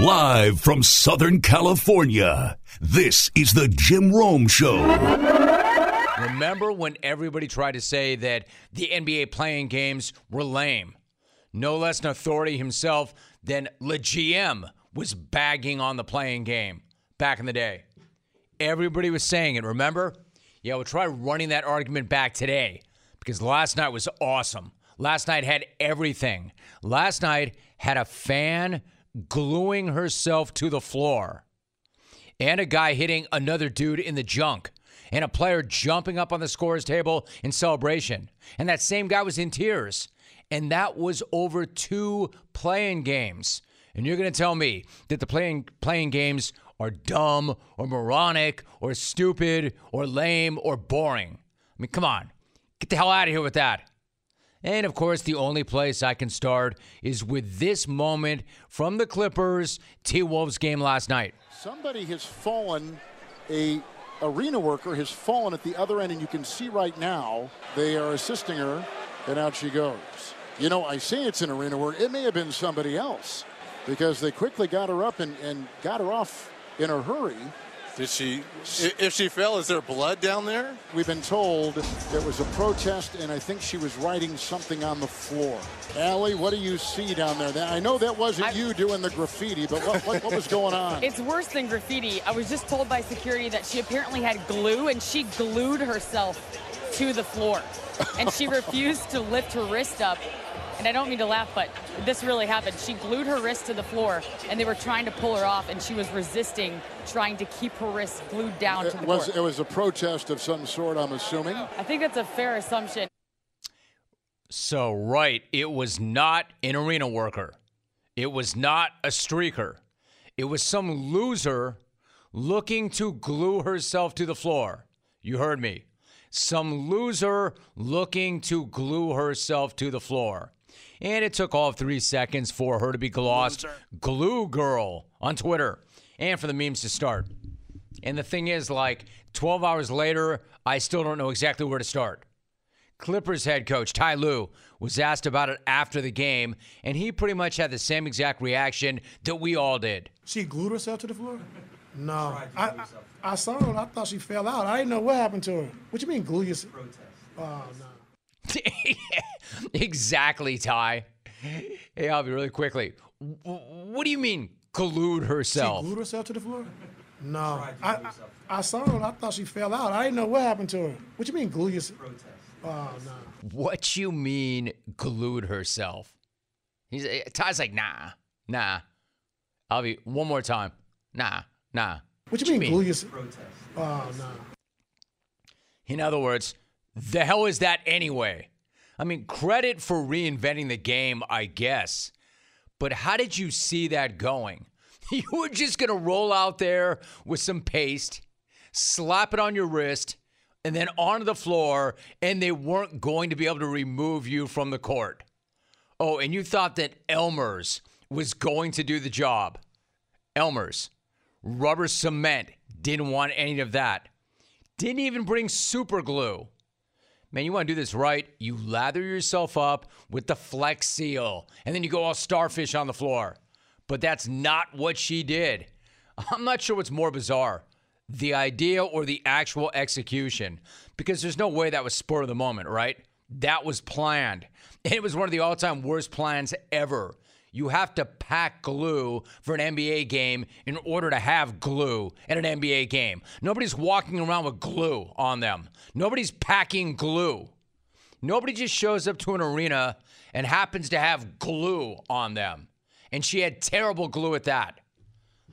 Live from Southern California, this is the Jim Rome Show. Remember when everybody tried to say that the NBA play-in games were lame? No less an authority himself than Le GM was bagging on the play-in game back in the day. Everybody was saying it, remember? Yeah, we'll try running that argument back today because last night was awesome. Last night had everything. Last night had a fan gluing herself to the floor, and a guy hitting another dude in the junk, and a player jumping up on the scorer's table in celebration. And that same guy was in tears. And that was over two play-in games. And you're going to tell me that the play-in play-in games are dumb or moronic or stupid or lame or boring. I mean, come on. Get the hell out of here with that. And of course, the only place I can start is with this moment from the Clippers T Wolves game last night. Somebody has fallen, a arena worker has fallen at the other end, and you can see right now they are assisting her, and out she goes. You know, I say it's an arena worker. It may have been somebody else because they quickly got her up and, and got her off in a hurry. Did she? If she fell, is there blood down there? We've been told there was a protest, and I think she was writing something on the floor. Allie, what do you see down there? I know that wasn't I, you doing the graffiti, but what, what, what was going on? It's worse than graffiti. I was just told by security that she apparently had glue, and she glued herself to the floor. And she refused to lift her wrist up and I don't mean to laugh, but this really happened. She glued her wrist to the floor, and they were trying to pull her off, and she was resisting, trying to keep her wrist glued down it to the was, floor. It was a protest of some sort, I'm assuming. I think that's a fair assumption. So, right, it was not an arena worker. It was not a streaker. It was some loser looking to glue herself to the floor. You heard me. Some loser looking to glue herself to the floor. And it took all of three seconds for her to be glossed Glue Girl on Twitter and for the memes to start. And the thing is, like 12 hours later, I still don't know exactly where to start. Clippers head coach Ty Lue was asked about it after the game, and he pretty much had the same exact reaction that we all did. She glued herself to the floor? No. I, I, I, saw her. I thought she fell out. I didn't know what happened to her. What you mean glue yourself? Oh, no. exactly, Ty. Hey, I'll really quickly. What do you mean collude herself? She glued herself to the floor? No. I, I, I, saw her. I thought she fell out. I didn't know what happened to her. What you mean glue yourself? Oh, no. What you mean glued herself? He's eh, Ty's like, nah, nah. I'll one more time. Nah, nah. What you, what mean, you mean glue yourself? Oh, no. In other words, the hell is that anyway? I mean, credit for reinventing the game, I guess. But how did you see that going? You were just going to roll out there with some paste, slap it on your wrist, and then onto the floor, and they weren't going to be able to remove you from the court. Oh, and you thought that Elmer's was going to do the job. Elmer's, rubber cement, didn't want any of that. Didn't even bring super glue man, you want to do this right, you lather yourself up with the Flex Seal, and then you go all starfish on the floor. But that's not what she did. I'm not sure what's more bizarre the idea or the actual execution, because there's no way that was spur of the moment, right? That was planned. And it was one of the all time worst plans ever. You have to pack glue for an NBA game in order to have glue at an NBA game. Nobody's walking around with glue on them. Nobody's packing glue. Nobody just shows up to an arena and happens to have glue on them. And she had terrible glue at that.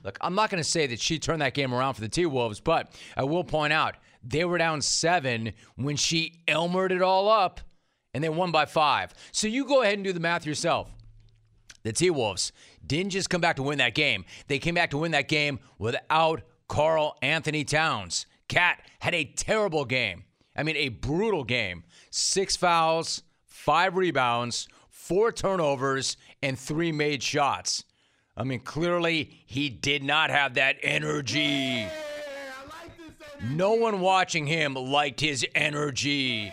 Look, I'm not going to say that she turned that game around for the T Wolves, but I will point out they were down seven when she Elmered it all up and they won by five. So you go ahead and do the math yourself. The T Wolves didn't just come back to win that game, they came back to win that game without Karl-Anthony Towns. KAT had a terrible game. I mean, a brutal game. Six fouls, five rebounds, four turnovers, and three made shots. I mean, clearly he did not have that energy. No one watching him liked his energy.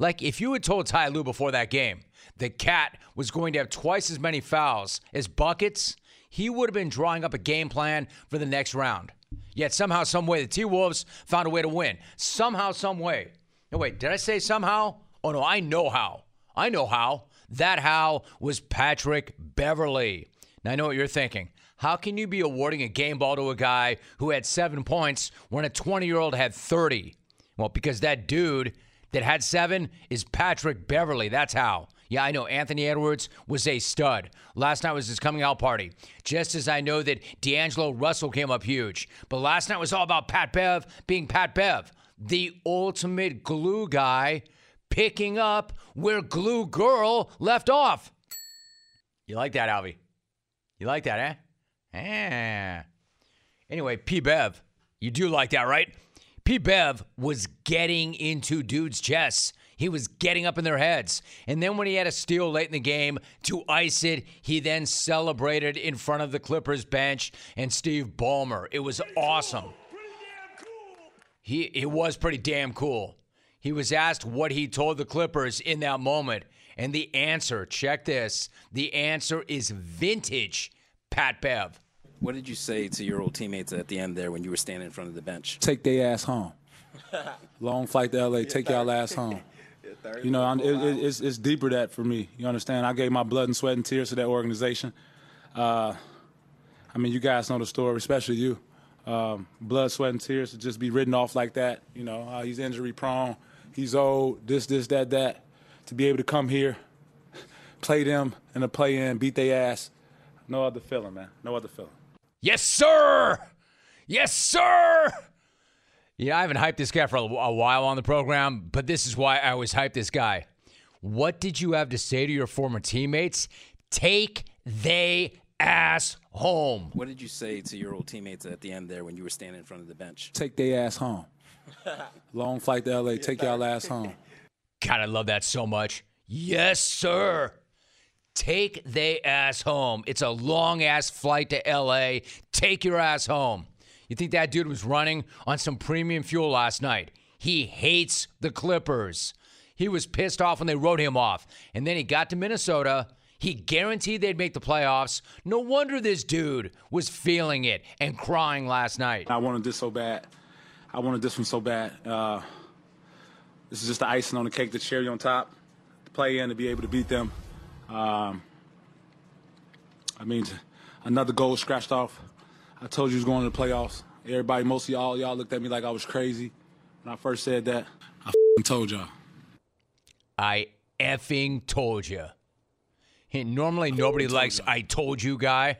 Like, if you had told Ty Lue before that game, that KAT was going to have twice as many fouls as buckets, he would have been drawing up a game plan for the next round. Yet somehow, some way, the T Wolves found a way to win. Somehow, some way. No, wait, did I say somehow? Oh no, I know how. I know how. That how was Patrick Beverley. Now I know what you're thinking. How can you be awarding a game ball to a guy who had seven points when a 20 year old had 30? Well, because that dude that had seven is Patrick Beverley. That's how. Yeah, I know Anthony Edwards was a stud. Last night was his coming out party. Just as I know that D'Angelo Russell came up huge. But last night was all about Pat Bev being Pat Bev, the ultimate glue guy, picking up where Glue Girl left off. You like that, Alvy? You like that, eh? Eh. Anyway, P Bev, you do like that, right? P Bev was getting into dudes' chests. He was getting up in their heads. And then when he had a steal late in the game to ice it, he then celebrated in front of the Clippers bench and Steve Ballmer. It was awesome. He it was pretty damn cool. He was asked what he told the Clippers in that moment, and the answer, check this, the answer is vintage Pat Bev. What did you say to your old teammates at the end there when you were standing in front of the bench? Take their ass home. Long flight to LA. Take y'all ass home. You know, it, it, it's, it's deeper that for me. You understand? I gave my blood and sweat and tears to that organization. Uh, I mean, you guys know the story, especially you. Um, blood, sweat, and tears to just be written off like that. You know, uh, he's injury prone, he's old, this, this, that, that. To be able to come here, play them in a play in, beat their ass. No other feeling, man. No other feeling. Yes, sir. Yes, sir. Yeah, I haven't hyped this guy for a, a while on the program, but this is why I always hype this guy. What did you have to say to your former teammates? Take they ass home. What did you say to your old teammates at the end there when you were standing in front of the bench? Take their ass home. Long flight to LA. Take y'all ass home. God, I love that so much. Yes, sir. Take they ass home. It's a long ass flight to LA. Take your ass home. You think that dude was running on some premium fuel last night? He hates the Clippers. He was pissed off when they wrote him off. And then he got to Minnesota. He guaranteed they'd make the playoffs. No wonder this dude was feeling it and crying last night. I wanted this so bad. I wanted this one so bad. Uh, this is just the icing on the cake, the cherry on top. To play in to be able to beat them. Um, I mean, another goal scratched off. I told you he was going to the playoffs. Everybody, most of y'all, y'all looked at me like I was crazy when I first said that. I fing told y'all. I effing told you. Hey, normally nobody likes I told you guy.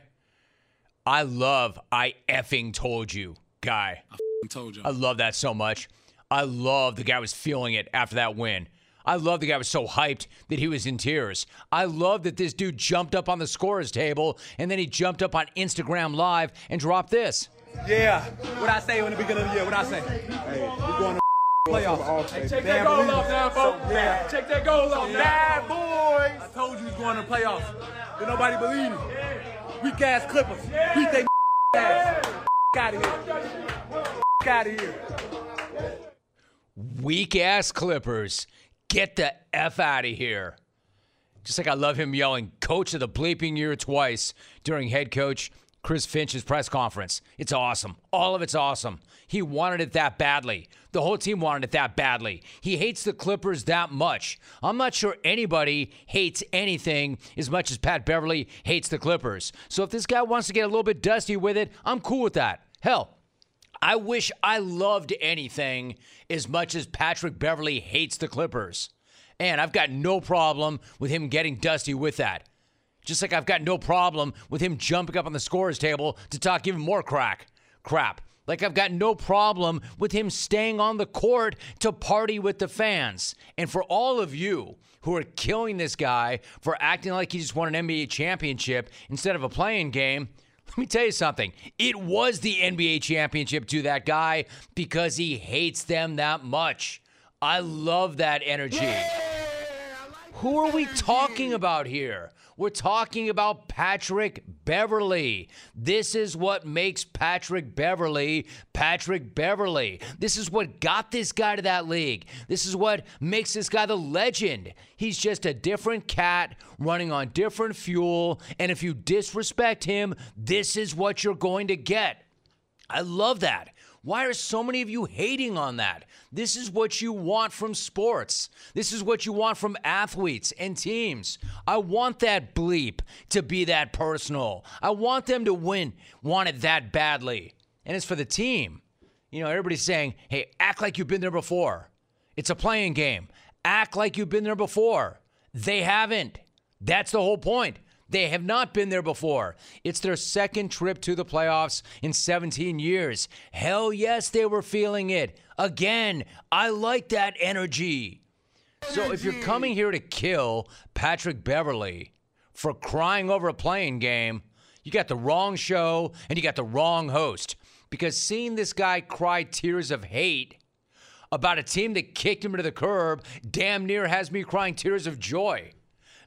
I love I effing told you guy. I told y'all. I love that so much. I love the guy was feeling it after that win. I love the guy was so hyped that he was in tears. I love that this dude jumped up on the scorer's table and then he jumped up on Instagram Live and dropped this. Yeah. What I say in the beginning of the year? What I say? Hey, we're going to playoffs. Hey, check that goal off now, folks. So, yeah. Check that goal off. Bad boys. I told you he's going to playoffs. But nobody believed me. Weak ass Clippers. Beat they ass. out of here. out of here. Weak ass Clippers. Get the F out of here. Just like I love him yelling, coach of the bleeping year twice during head coach Chris Finch's press conference. It's awesome. All of it's awesome. He wanted it that badly. The whole team wanted it that badly. He hates the Clippers that much. I'm not sure anybody hates anything as much as Pat Beverley hates the Clippers. So if this guy wants to get a little bit dusty with it, I'm cool with that. Hell, I wish I loved anything as much as Patrick Beverley hates the Clippers. And I've got no problem with him getting dusty with that. Just like I've got no problem with him jumping up on the scorer's table to talk even more crack. Crap. Like I've got no problem with him staying on the court to party with the fans. And for all of you who are killing this guy for acting like he just won an NBA championship instead of a play-in game, let me tell you something. It was the NBA championship to that guy because he hates them that much. I love that energy. Who are we talking about here? We're talking about Patrick Beverley. This is what makes Patrick Beverley Patrick Beverley. This is what got this guy to that league. This is what makes this guy the legend. He's just a different cat running on different fuel. And if you disrespect him, this is what you're going to get. I love that. Why are so many of you hating on that? This is what you want from sports. This is what you want from athletes and teams. I want that bleep to be that personal. I want them to win, want it that badly. And it's for the team. You know, everybody's saying, hey, act like you've been there before. It's a play-in game. Act like you've been there before. They haven't. That's the whole point. They have not been there before. It's their second trip to the playoffs in 17 years. Hell yes, they were feeling it. Again, I like that energy. So if you're coming here to kill Patrick Beverley for crying over a play-in game, you got the wrong show and you got the wrong host. Because seeing this guy cry tears of hate about a team that kicked him to the curb damn near has me crying tears of joy.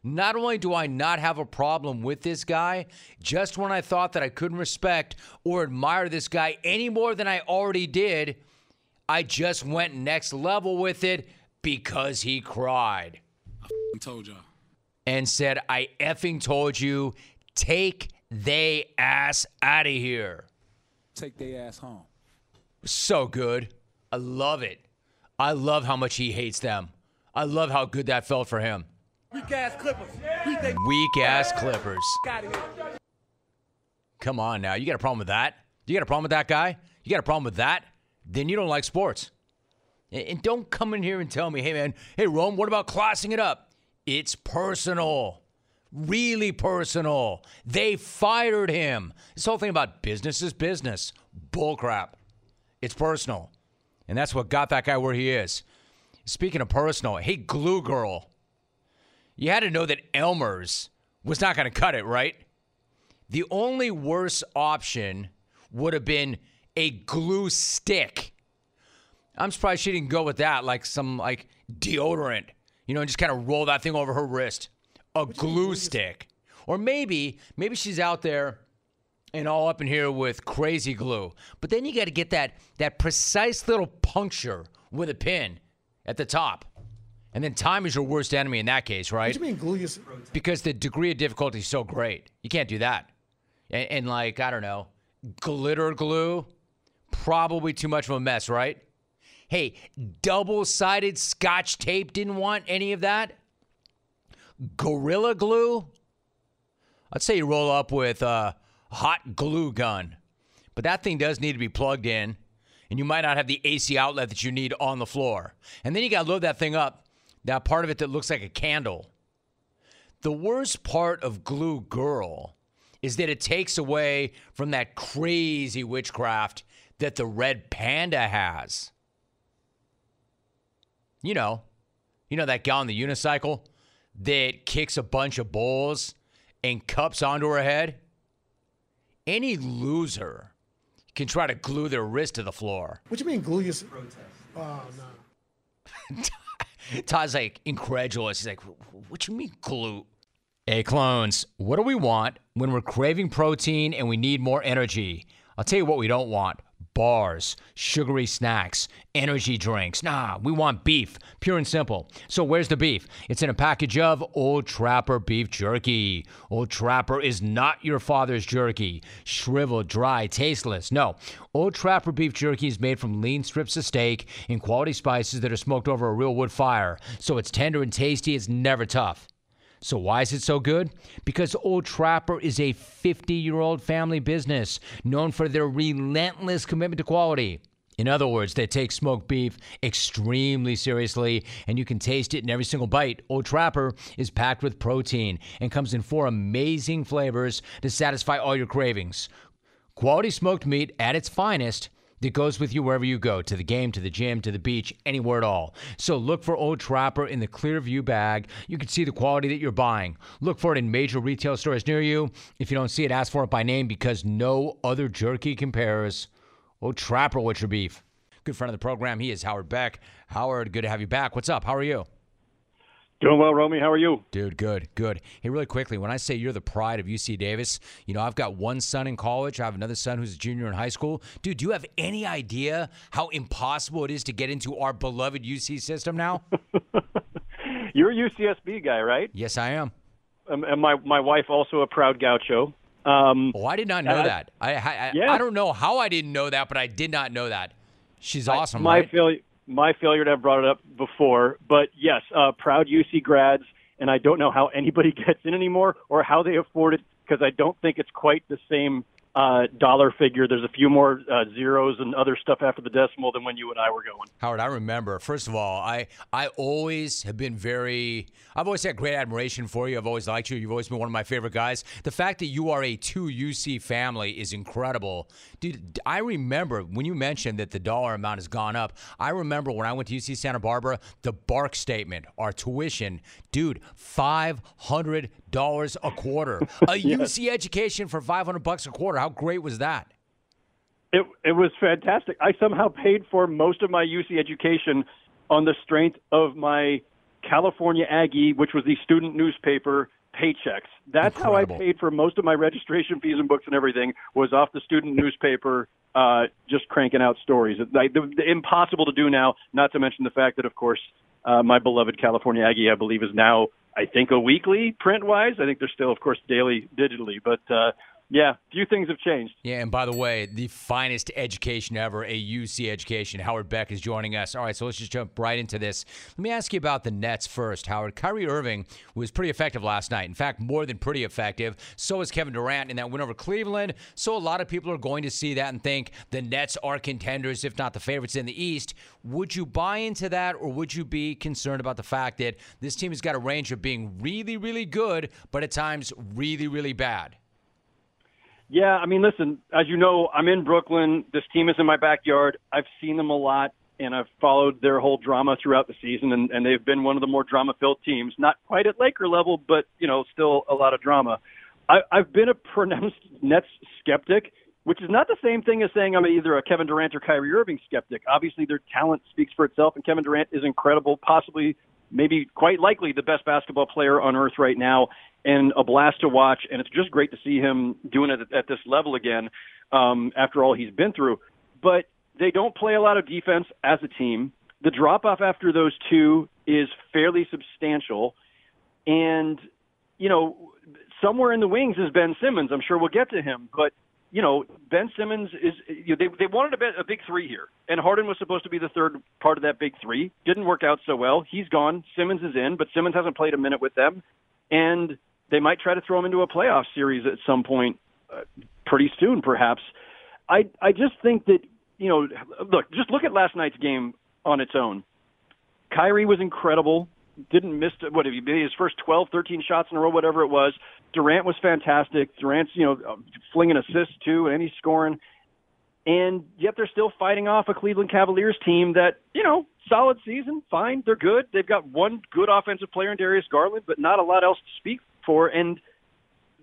Not only do I not have a problem with this guy, just when I thought that I couldn't respect or admire this guy any more than I already did, I just went next level with it because he cried. I told y'all. And said, I effing told you, take they ass out of here. Take they ass home. So good. I love it. I love how much he hates them. I love how good that felt for him. Weak ass Clippers. Weak ass Clippers. Come on now. You got a problem with that? You got a problem with that guy? You got a problem with that? Then you don't like sports. And don't come in here and tell me, hey man, hey Rome, what about classing it up? It's personal. Really personal. They fired him. This whole thing about business is business. Bullcrap. It's personal. And that's what got that guy where he is. Speaking of personal, hey, glue girl you had to know that Elmer's was not going to cut it, right? The only worse option would have been a glue stick. I'm surprised she didn't go with that, like some like deodorant, you know, and just kind of roll that thing over her wrist. A glue stick. Or maybe, maybe she's out there and all up in here with crazy glue. But then you got to get that that precise little puncture with a pin at the top. And then time is your worst enemy in that case, right? What do you mean glue your... Because the degree of difficulty is so great. You can't do that. And, and like, I don't know, glitter glue, probably too much of a mess, right? Hey, double sided scotch tape didn't want any of that. Gorilla glue, I'd say you roll up with a hot glue gun. But that thing does need to be plugged in, and you might not have the AC outlet that you need on the floor. And then you got to load that thing up that part of it that looks like a candle. The worst part of Glue Girl is that it takes away from that crazy witchcraft that the red panda has. You know, you know that guy on the unicycle that kicks a bunch of bowls and cups onto her head? Any loser can try to glue their wrist to the floor. What do you mean glue your protest? Oh no. Todd's like incredulous. He's like, "What you mean glute?" Hey, clones, what do we want when we're craving protein and we need more energy? I'll tell you what we don't want bars, sugary snacks, energy drinks. Nah, we want beef, pure and simple. So where's the beef? It's in a package of Old Trapper beef jerky. Old Trapper is not your father's jerky, shriveled, dry, tasteless. No, Old Trapper beef jerky is made from lean strips of steak and quality spices that are smoked over a real wood fire. So it's tender and tasty, it's never tough. So, why is it so good? Because Old Trapper is a 50 year old family business known for their relentless commitment to quality. In other words, they take smoked beef extremely seriously, and you can taste it in every single bite. Old Trapper is packed with protein and comes in four amazing flavors to satisfy all your cravings. Quality smoked meat at its finest that goes with you wherever you go to the game, to the gym, to the beach, anywhere at all. So look for Old Trapper in the Clearview bag. You can see the quality that you're buying. Look for it in major retail stores near you. If you don't see it, ask for it by name because no other jerky compares. Old Trapper, what's your beef? Good friend of the program. He is Howard Beck. Howard, good to have you back. What's up? How are you? Doing well, Romy. How are you? Dude, good, good. Hey, really quickly, when I say you're the pride of UC Davis, you know, I've got one son in college. I have another son who's a junior in high school. Dude, do you have any idea how impossible it is to get into our beloved UC system now? You're a UCSB guy, right? Yes, I am. Um, and my my wife also a proud gaucho. Um, oh, I did not know that. I I, yeah. I don't know how I didn't know that, but I did not know that. She's awesome. my right? failure my failure to have brought it up before, but yes, uh, proud UC grads, and I don't know how anybody gets in anymore or how they afford it because I don't think it's quite the same uh, dollar figure. There's a few more uh, zeros and other stuff after the decimal than when you and I were going. Howard, I remember. First of all, I I always have been very. I've always had great admiration for you. I've always liked you. You've always been one of my favorite guys. The fact that you are a two UC family is incredible, dude. I remember when you mentioned that the dollar amount has gone up. I remember when I went to UC Santa Barbara, the BARC statement, our tuition, dude, five hundred dollars a quarter. A Yes. UC education for five hundred bucks a quarter. How great was that? It it was fantastic. I somehow paid for most of my UC education on the strength of my California Aggie, which was the student newspaper paychecks. That's Incredible. how I paid for most of my registration fees and books and everything was off the student newspaper, uh, just cranking out stories. Like, the, the, impossible to do now. Not to mention the fact that, of course, uh, my beloved California Aggie, I believe, is now I think a weekly print wise. I think they're still, of course, daily digitally, but. Uh, yeah, few things have changed. Yeah, and by the way, the finest education ever, a UC education. Howard Beck is joining us. All right, so let's just jump right into this. Let me ask you about the Nets first, Howard. Kyrie Irving was pretty effective last night. In fact, more than pretty effective. So is Kevin Durant in that win over Cleveland. So a lot of people are going to see that and think the Nets are contenders, if not the favorites in the East. Would you buy into that, or would you be concerned about the fact that this team has got a range of being really, really good, but at times really, really bad? Yeah, I mean, listen, as you know, I'm in Brooklyn. This team is in my backyard. I've seen them a lot, and I've followed their whole drama throughout the season, and, and they've been one of the more drama-filled teams. Not quite at Laker level, but you know, still a lot of drama. I, I've been a pronounced Nets skeptic, which is not the same thing as saying I'm either a Kevin Durant or Kyrie Irving skeptic. Obviously, their talent speaks for itself, and Kevin Durant is incredible, possibly, maybe quite likely the best basketball player on earth right now and a blast to watch. And it's just great to see him doing it at, this level again um, after all he's been through. But they don't play a lot of defense as a team. The drop off after those two is fairly substantial. And, you know, somewhere in the wings is Ben Simmons. I'm sure we'll get to him. But, you know, Ben Simmons is, you know, they, they wanted a, a big three here. And Harden was supposed to be the third part of that big three. Didn't work out so well. He's gone. Simmons is in, but Simmons hasn't played a minute with them. And they might try to throw him into a playoff series at some point uh, pretty soon, perhaps. I I just think that you know, look, just look at last night's game on its own. Kyrie was incredible. Didn't miss what he made his first 12, 13 shots in a row, whatever it was. Durant was fantastic. Durant's you know um, flinging assists too, and he's scoring. And yet they're still fighting off a Cleveland Cavaliers team that, you know, solid season, fine, they're good. They've got one good offensive player in Darius Garland, but not a lot else to speak for. And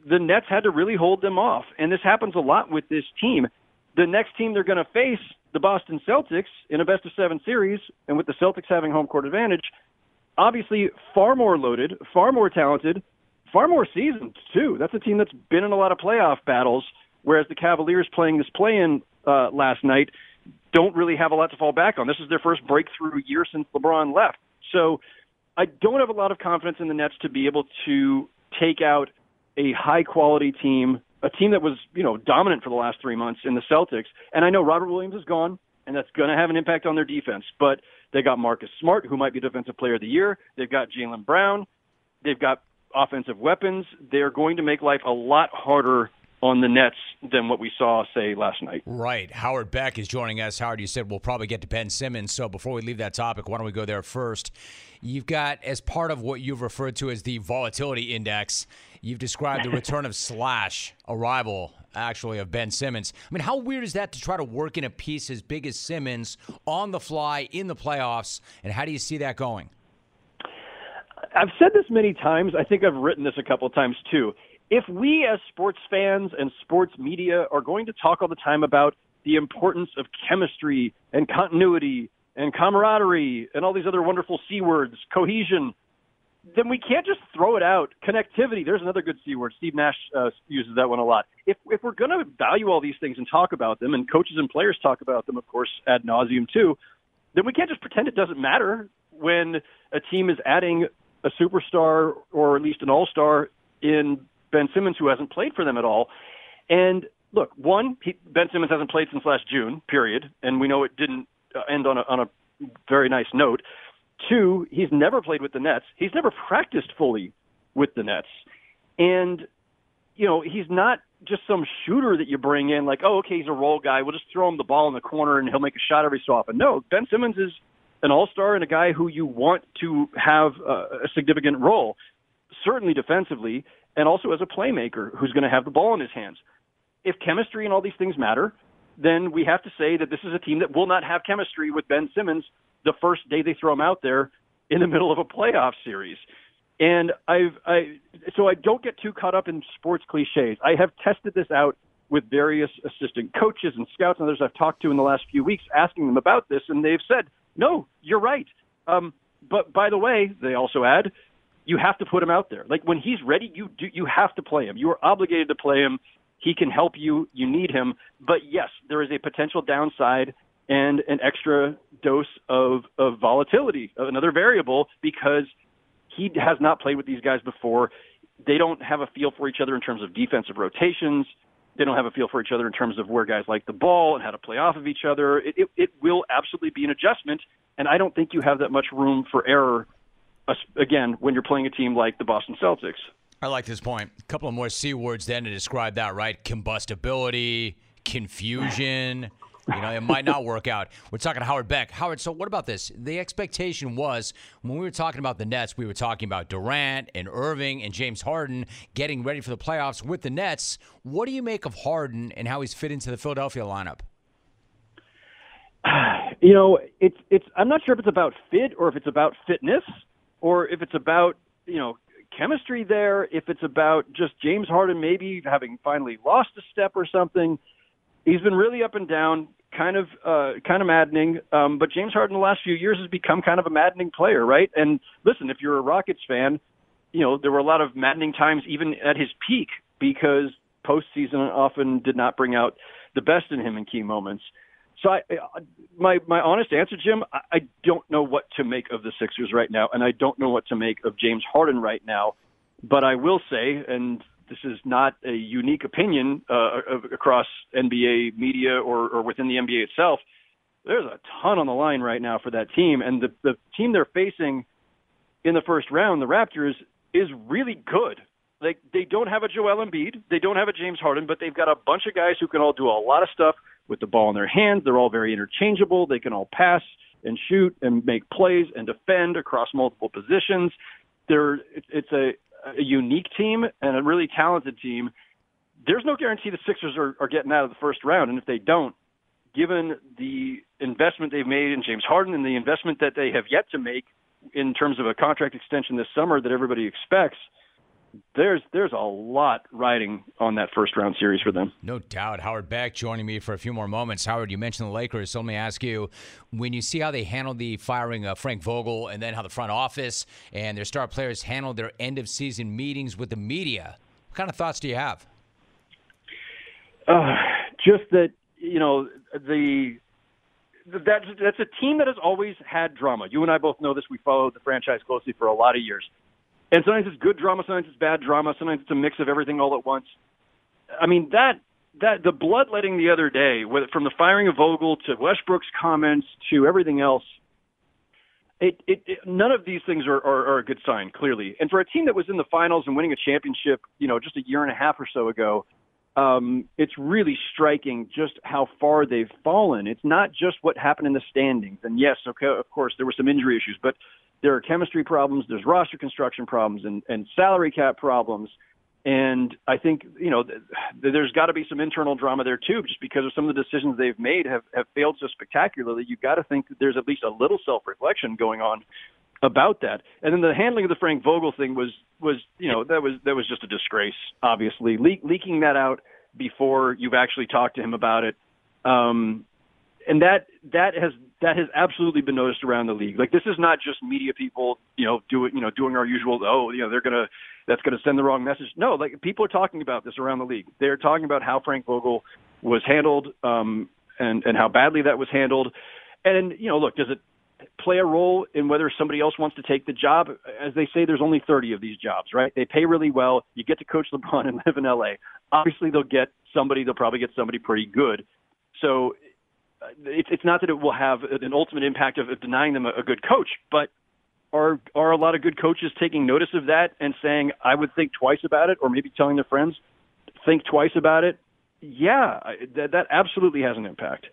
the Nets had to really hold them off. And this happens a lot with this team. The next team they're going to face, the Boston Celtics, in a best of seven series, and with the Celtics having home court advantage, obviously far more loaded, far more talented, far more seasoned, too. That's a team that's been in a lot of playoff battles, whereas the Cavaliers playing this play in uh, last night don't really have a lot to fall back on. This is their first breakthrough year since LeBron left. So I don't have a lot of confidence in the Nets to be able to take out a high quality team, a team that was, you know, dominant for the last three months in the Celtics. And I know Robert Williams is gone, and that's going to have an impact on their defense. But they got Marcus Smart, who might be Defensive Player of the Year. They've got Jaylen Brown. They've got offensive weapons. They're going to make life a lot harder on the Nets than what we saw, say, last night. Right. Howard Beck is joining us. Howard, you said we'll probably get to Ben Simmons. So before we leave that topic, why don't we go there first? You've got, as part of what you've referred to as the volatility index, you've described the return of slash arrival, actually, of Ben Simmons. I mean, how weird is that to try to work in a piece as big as Simmons on the fly in the playoffs? And how do you see that going? I've said this many times. I think I've written this a couple of times too. If we as sports fans and sports media are going to talk all the time about the importance of chemistry and continuity and camaraderie and all these other wonderful C words, cohesion, then we can't just throw it out. Connectivity, there's another good C word. Steve Nash uh, uses that one a lot. If, if we're going to value all these things and talk about them, and coaches and players talk about them, of course, ad nauseum too, then we can't just pretend it doesn't matter when a team is adding a superstar or at least an all star in Ben Simmons who hasn't played for them at all. And look, one, he, Ben Simmons hasn't played since last June, period, and we know it didn't uh, end on a, on a very nice note. Two, he's never played with the Nets. He's never practiced fully with the Nets. And, you know, he's not just some shooter that you bring in like, oh, okay, he's a role guy. We'll just throw him the ball in the corner and he'll make a shot every so often. No, Ben Simmons is an all-star and a guy who you want to have a, a significant role, certainly defensively, and also as a playmaker who's going to have the ball in his hands. If chemistry and all these things matter, then we have to say that this is a team that will not have chemistry with Ben Simmons the first day they throw him out there in the middle of a playoff series. And I've I so I don't get too caught up in sports cliches. I have tested this out with various assistant coaches and scouts and others I've talked to in the last few weeks, asking them about this, and they've said, "No, you're right." Um, but by the way, they also add, you have to put him out there. Like when he's ready, you do you have to play him. You are obligated to play him. He can help you. You need him. But yes, there is a potential downside and an extra dose of, of volatility, of another variable, because he has not played with these guys before. They don't have a feel for each other in terms of defensive rotations. They don't have a feel for each other in terms of where guys like the ball and how to play off of each other. It, it, it will absolutely be an adjustment, and I don't think you have that much room for error, again, when you're playing a team like the Boston Celtics. I like this point. A couple of more C words then to describe that, right? Combustibility, confusion. You know, it might not work out. We're talking to Howard Beck. Howard, so what about this? The expectation was when we were talking about the Nets, we were talking about Durant and Irving and James Harden getting ready for the playoffs with the Nets. What do you make of Harden and how he's fit into the Philadelphia lineup? You know, it's it's. I'm not sure if it's about fit or if it's about fitness or if it's about you know chemistry there. If it's about just James Harden maybe having finally lost a step or something he's been really up and down, kind of uh, kind of maddening. Um, but James Harden, the last few years, has become kind of a maddening player, right? And listen, if you're a Rockets fan, you know there were a lot of maddening times even at his peak because postseason often did not bring out the best in him in key moments. So I, my my honest answer, Jim, I, I don't know what to make of the Sixers right now, and I don't know what to make of James Harden right now. But I will say, and this is not a unique opinion uh, across NBA media or, or within the NBA itself. There's a ton on the line right now for that team, and the the team they're facing in the first round, the Raptors, is really good. Like they don't have a Joel Embiid, they don't have a James Harden, but they've got a bunch of guys who can all do a lot of stuff with the ball in their hands. They're all very interchangeable. They can all pass and shoot and make plays and defend across multiple positions. They're it's a a unique team and a really talented team, there's no guarantee the Sixers are, are getting out of the first round. And if they don't, given the investment they've made in James Harden and the investment that they have yet to make in terms of a contract extension this summer that everybody expects – there's there's a lot riding on that first round series for them. No doubt. Howard Beck joining me for a few more moments. Howard, you mentioned the Lakers, so let me ask you: when you see how they handled the firing of Frank Vogel, and then how the front office and their star players handled their end of season meetings with the media, what kind of thoughts do you have? Uh, just that you know the that's that's a team that has always had drama. You and I both know this. We followed the franchise closely for a lot of years. And sometimes it's good drama, sometimes it's bad drama, sometimes it's a mix of everything all at once. I mean that that the bloodletting the other day, from the firing of Vogel to Westbrook's comments to everything else, it, it, it none of these things are, are, are a good sign, clearly. And for a team that was in the finals and winning a championship, you know, just a year and a half or so ago, um, it's really striking just how far they've fallen. It's not just what happened in the standings. And yes, okay, of course, there were some injury issues, but there are chemistry problems, there's roster construction problems, and, and salary cap problems. And I think you know th- there's got to be some internal drama there too, just because of some of the decisions they've made have have failed so spectacularly. You've got to think that there's at least a little self-reflection going on about that. And then the handling of the Frank Vogel thing was was you know that was that was just a disgrace. Obviously, Le- leaking that out before you've actually talked to him about it, um, and that that has that has absolutely been noticed around the league. Like this is not just media people, you know, doing you know doing our usual. Oh, you know, they're gonna that's gonna send the wrong message. No, like people are talking about this around the league. They're talking about how Frank Vogel was handled um, and and how badly that was handled. And you know, look, does it play a role in whether somebody else wants to take the job? As they say, there's only 30 of these jobs, right? They pay really well. You get to coach LeBron and live in LA. Obviously, they'll get somebody. They'll probably get somebody pretty good. So uh, it's it's not that it will have an ultimate impact of, denying them a, a good coach, but are are a lot of good coaches taking notice of that and saying I would think twice about it, or maybe telling their friends think twice about it? Yeah, that that absolutely has an impact.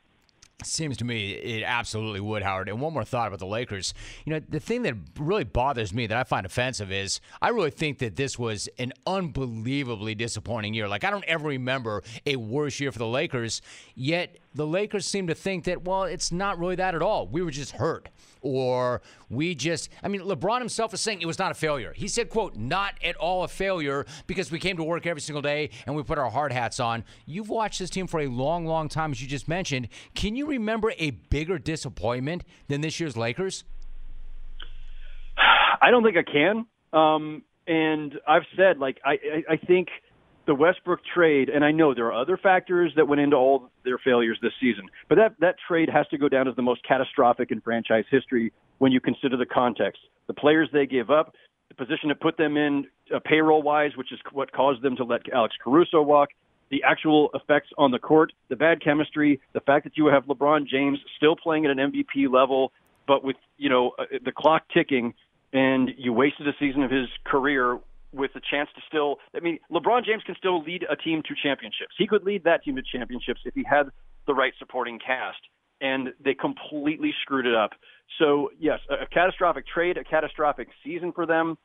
Seems to me it absolutely would, Howard. And one more thought about the Lakers. You know, the thing that really bothers me that I find offensive is I really think that this was an unbelievably disappointing year. Like, I don't ever remember a worse year for the Lakers, yet the Lakers seem to think that, well, it's not really that at all. We were just hurt or we just I mean LeBron himself is saying it was not a failure. He said, quote, not at all a failure because we came to work every single day and we put our hard hats on. You've watched this team for a long, long time, as you just mentioned. Can you remember a bigger disappointment than this year's Lakers? I don't think I can. Um, and I've said, like, I, I, I think – the Westbrook trade, and I know there are other factors that went into all their failures this season, but that, that trade has to go down as the most catastrophic in franchise history when you consider the context. The players they gave up, the position it put them in uh, payroll wise, which is what caused them to let Alex Caruso walk, the actual effects on the court, the bad chemistry, the fact that you have LeBron James still playing at an MVP level, but with, you know, uh, the clock ticking and you wasted a season of his career with a chance to still. I mean, LeBron James can still lead a team to championships. He could lead that team to championships if he had the right supporting cast, and they completely screwed it up. So yes, a, a catastrophic trade, a catastrophic season for them.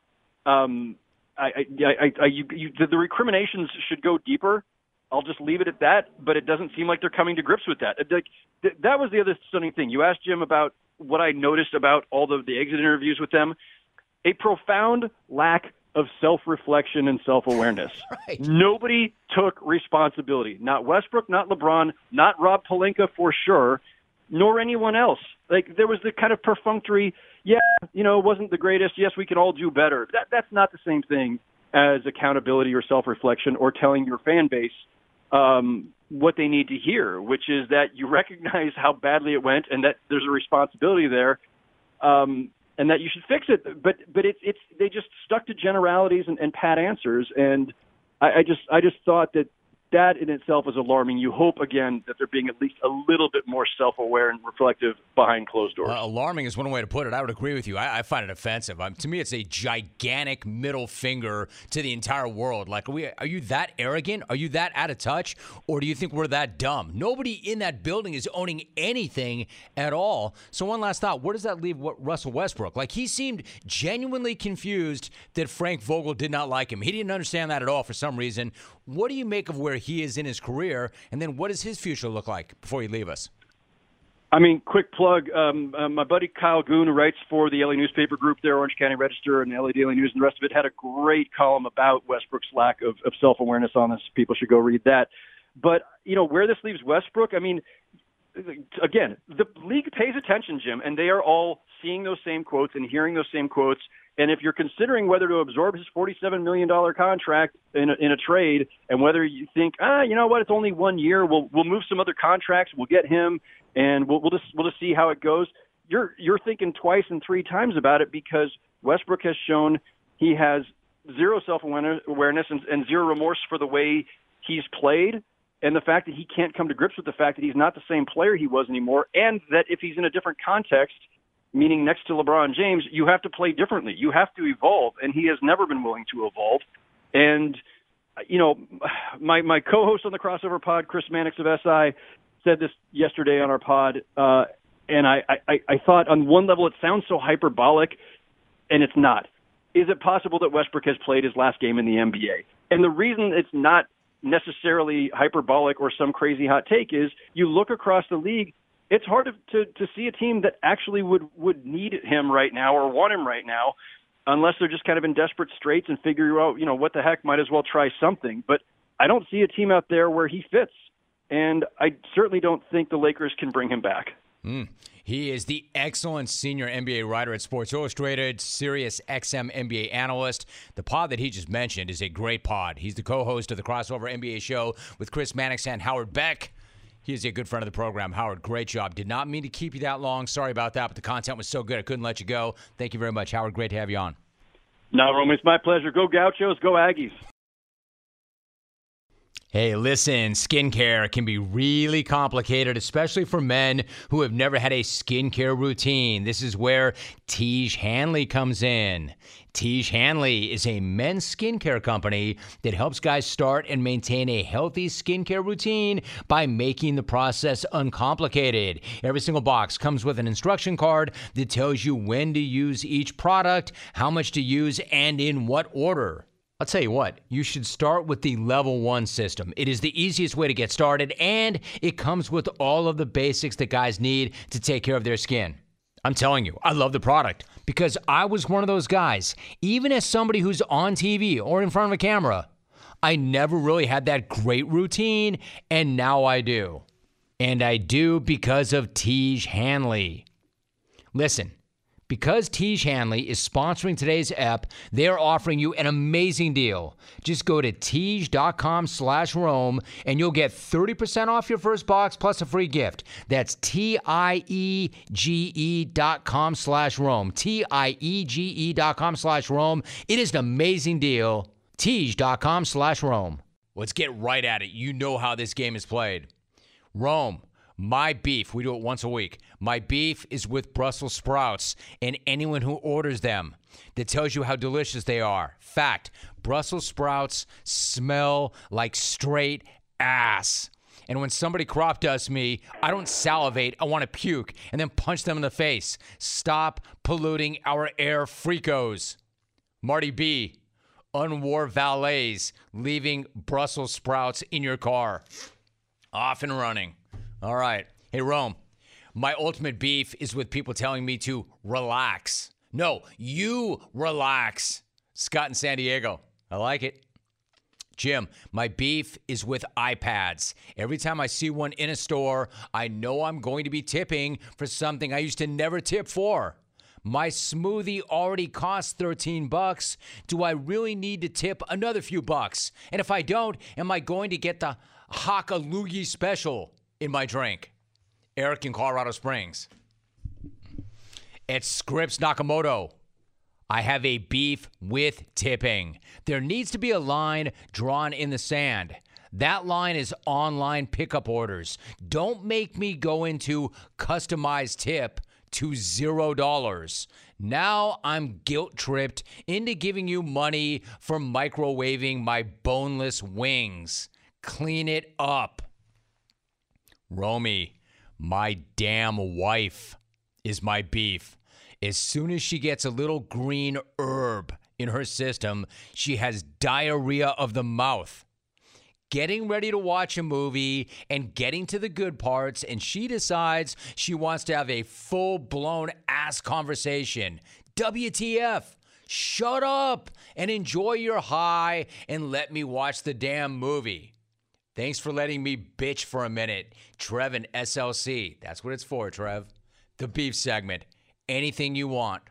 Um, I, I, I, I you, you, the, the recriminations should go deeper. I'll just leave it at that. But it doesn't seem like they're coming to grips with that. Like th- that was the other stunning thing. You asked Jim about what I noticed about all the the exit interviews with them. A profound lack of self reflection and self awareness. Right. Nobody took responsibility. Not Westbrook, not LeBron, not Rob Pelinka for sure, nor anyone else. Like there was the kind of perfunctory, yeah, you know, it wasn't the greatest. Yes, we can all do better. That that's not the same thing as accountability or self reflection or telling your fan base um, what they need to hear, which is that you recognize how badly it went and that there's a responsibility there. Um, and that you should fix it. But but it's it's they just stuck to generalities and, and pat answers, and I, I just I just thought that that in itself is alarming. You hope again that they're being at least a little bit more self-aware and reflective behind closed doors. Uh, alarming is one way to put it. I would agree with you. I, I find it offensive. To me, it's a gigantic middle finger to the entire world. Like, are, we, are you that arrogant? Are you that out of touch? Or do you think we're that dumb? Nobody in that building is owning anything at all. So, one last thought: Where does that leave Russell Westbrook? Like, he seemed genuinely confused that Frank Vogel did not like him. He didn't understand that at all for some reason. What do you make of where he is in his career, and then what does his future look like before you leave us? I mean, quick plug. Um, uh, my buddy Kyle Goon, who writes for the LA newspaper group there, Orange County Register, and LA Daily News, and the rest of it, had a great column about Westbrook's lack of, of self awareness on this. People should go read that. But you know where this leaves Westbrook. I mean, again, the league pays attention, Jim, and they are all seeing those same quotes and hearing those same quotes. And if you're considering whether to absorb his $47 million contract in a, in a trade, and whether you think, ah, you know what, it's only one year, we'll we'll move some other contracts, we'll get him, and we'll we'll just we'll just see how it goes. You're you're thinking twice and three times about it because Westbrook has shown he has zero self awareness and, and zero remorse for the way he's played, and the fact that he can't come to grips with the fact that he's not the same player he was anymore, and that if he's in a different context – meaning next to LeBron James, you have to play differently. You have to evolve, and he has never been willing to evolve. And you know, my my co-host on the crossover pod, Chris Mannix of SI, said this yesterday on our pod, uh, and I, I I thought on one level it sounds so hyperbolic, and it's not. Is it possible that Westbrook has played his last game in the NBA? And the reason it's not necessarily hyperbolic or some crazy hot take is you look across the league it's hard to, to to see a team that actually would would need him right now or want him right now, unless they're just kind of in desperate straits and figure out you know what the heck might as well try something. But I don't see a team out there where he fits, and I certainly don't think the Lakers can bring him back. Mm. He is the excellent senior NBA writer at Sports Illustrated, Sirius XM NBA analyst. The pod that he just mentioned is a great pod. He's the co-host of the crossover NBA show with Chris Mannix and Howard Beck. He is a good friend of the program. Howard, great job. Did not mean to keep you that long. Sorry about that, but the content was so good I couldn't let you go. Thank you very much, Howard. Great to have you on. No, Romy, it's my pleasure. Go Gauchos, go Aggies. Hey, listen, skincare can be really complicated, especially for men who have never had a skincare routine. This is where Tiege Hanley comes in. Tiege Hanley is a men's skincare company that helps guys start and maintain a healthy skincare routine by making the process uncomplicated. Every single box comes with an instruction card that tells you when to use each product, how much to use, and in what order. I'll tell you what, you should start with the level one system. It is the easiest way to get started, and it comes with all of the basics that guys need to take care of their skin. I'm telling you, I love the product because I was one of those guys. Even as somebody who's on TV or in front of a camera, I never really had that great routine, and now I do. And I do because of Tiege Hanley. Listen, because Tiege Hanley is sponsoring today's app, they're offering you an amazing deal. Just go to Tiege.com slash Rome and you'll get 30% off your first box plus a free gift. That's T-I-E-G-E dot com slash Rome. T-I-E-G-E dot com slash Rome. It is an amazing deal. Tiege.com slash Rome. Let's get right at it. You know how this game is played. Rome. My beef, we do it once a week. My beef is with Brussels sprouts and anyone who orders them that tells you how delicious they are. Fact Brussels sprouts smell like straight ass. And when somebody crop dusts me, I don't salivate, I want to puke and then punch them in the face. Stop polluting our air, freakos. Marty B, unwar valets leaving Brussels sprouts in your car. Off and running. All right. Hey, Rome, my ultimate beef is with people telling me to relax. No, you relax. Scott in San Diego. I like it. Jim, my beef is with iPads. Every time I see one in a store, I know I'm going to be tipping for something I used to never tip for. My smoothie already costs 13 bucks. Do I really need to tip another few bucks? And if I don't, am I going to get the Hakalugi special? In my drink. Eric in Colorado Springs. It's Scripps Nakamoto. I have a beef with tipping. There needs to be a line drawn in the sand. That line is online pickup orders. Don't make me go into customized tip to zero dollars. Now I'm guilt tripped into giving you money for microwaving my boneless wings. Clean it up. Romy, my damn wife is my beef. As soon as she gets a little green herb in her system, she has diarrhea of the mouth. Getting ready to watch a movie and getting to the good parts, and she decides she wants to have a full blown ass conversation. WTF? Shut up and enjoy your high and let me watch the damn movie. Thanks for letting me bitch for a minute. Trev and SLC. That's what it's for, Trev. The beef segment. Anything you want.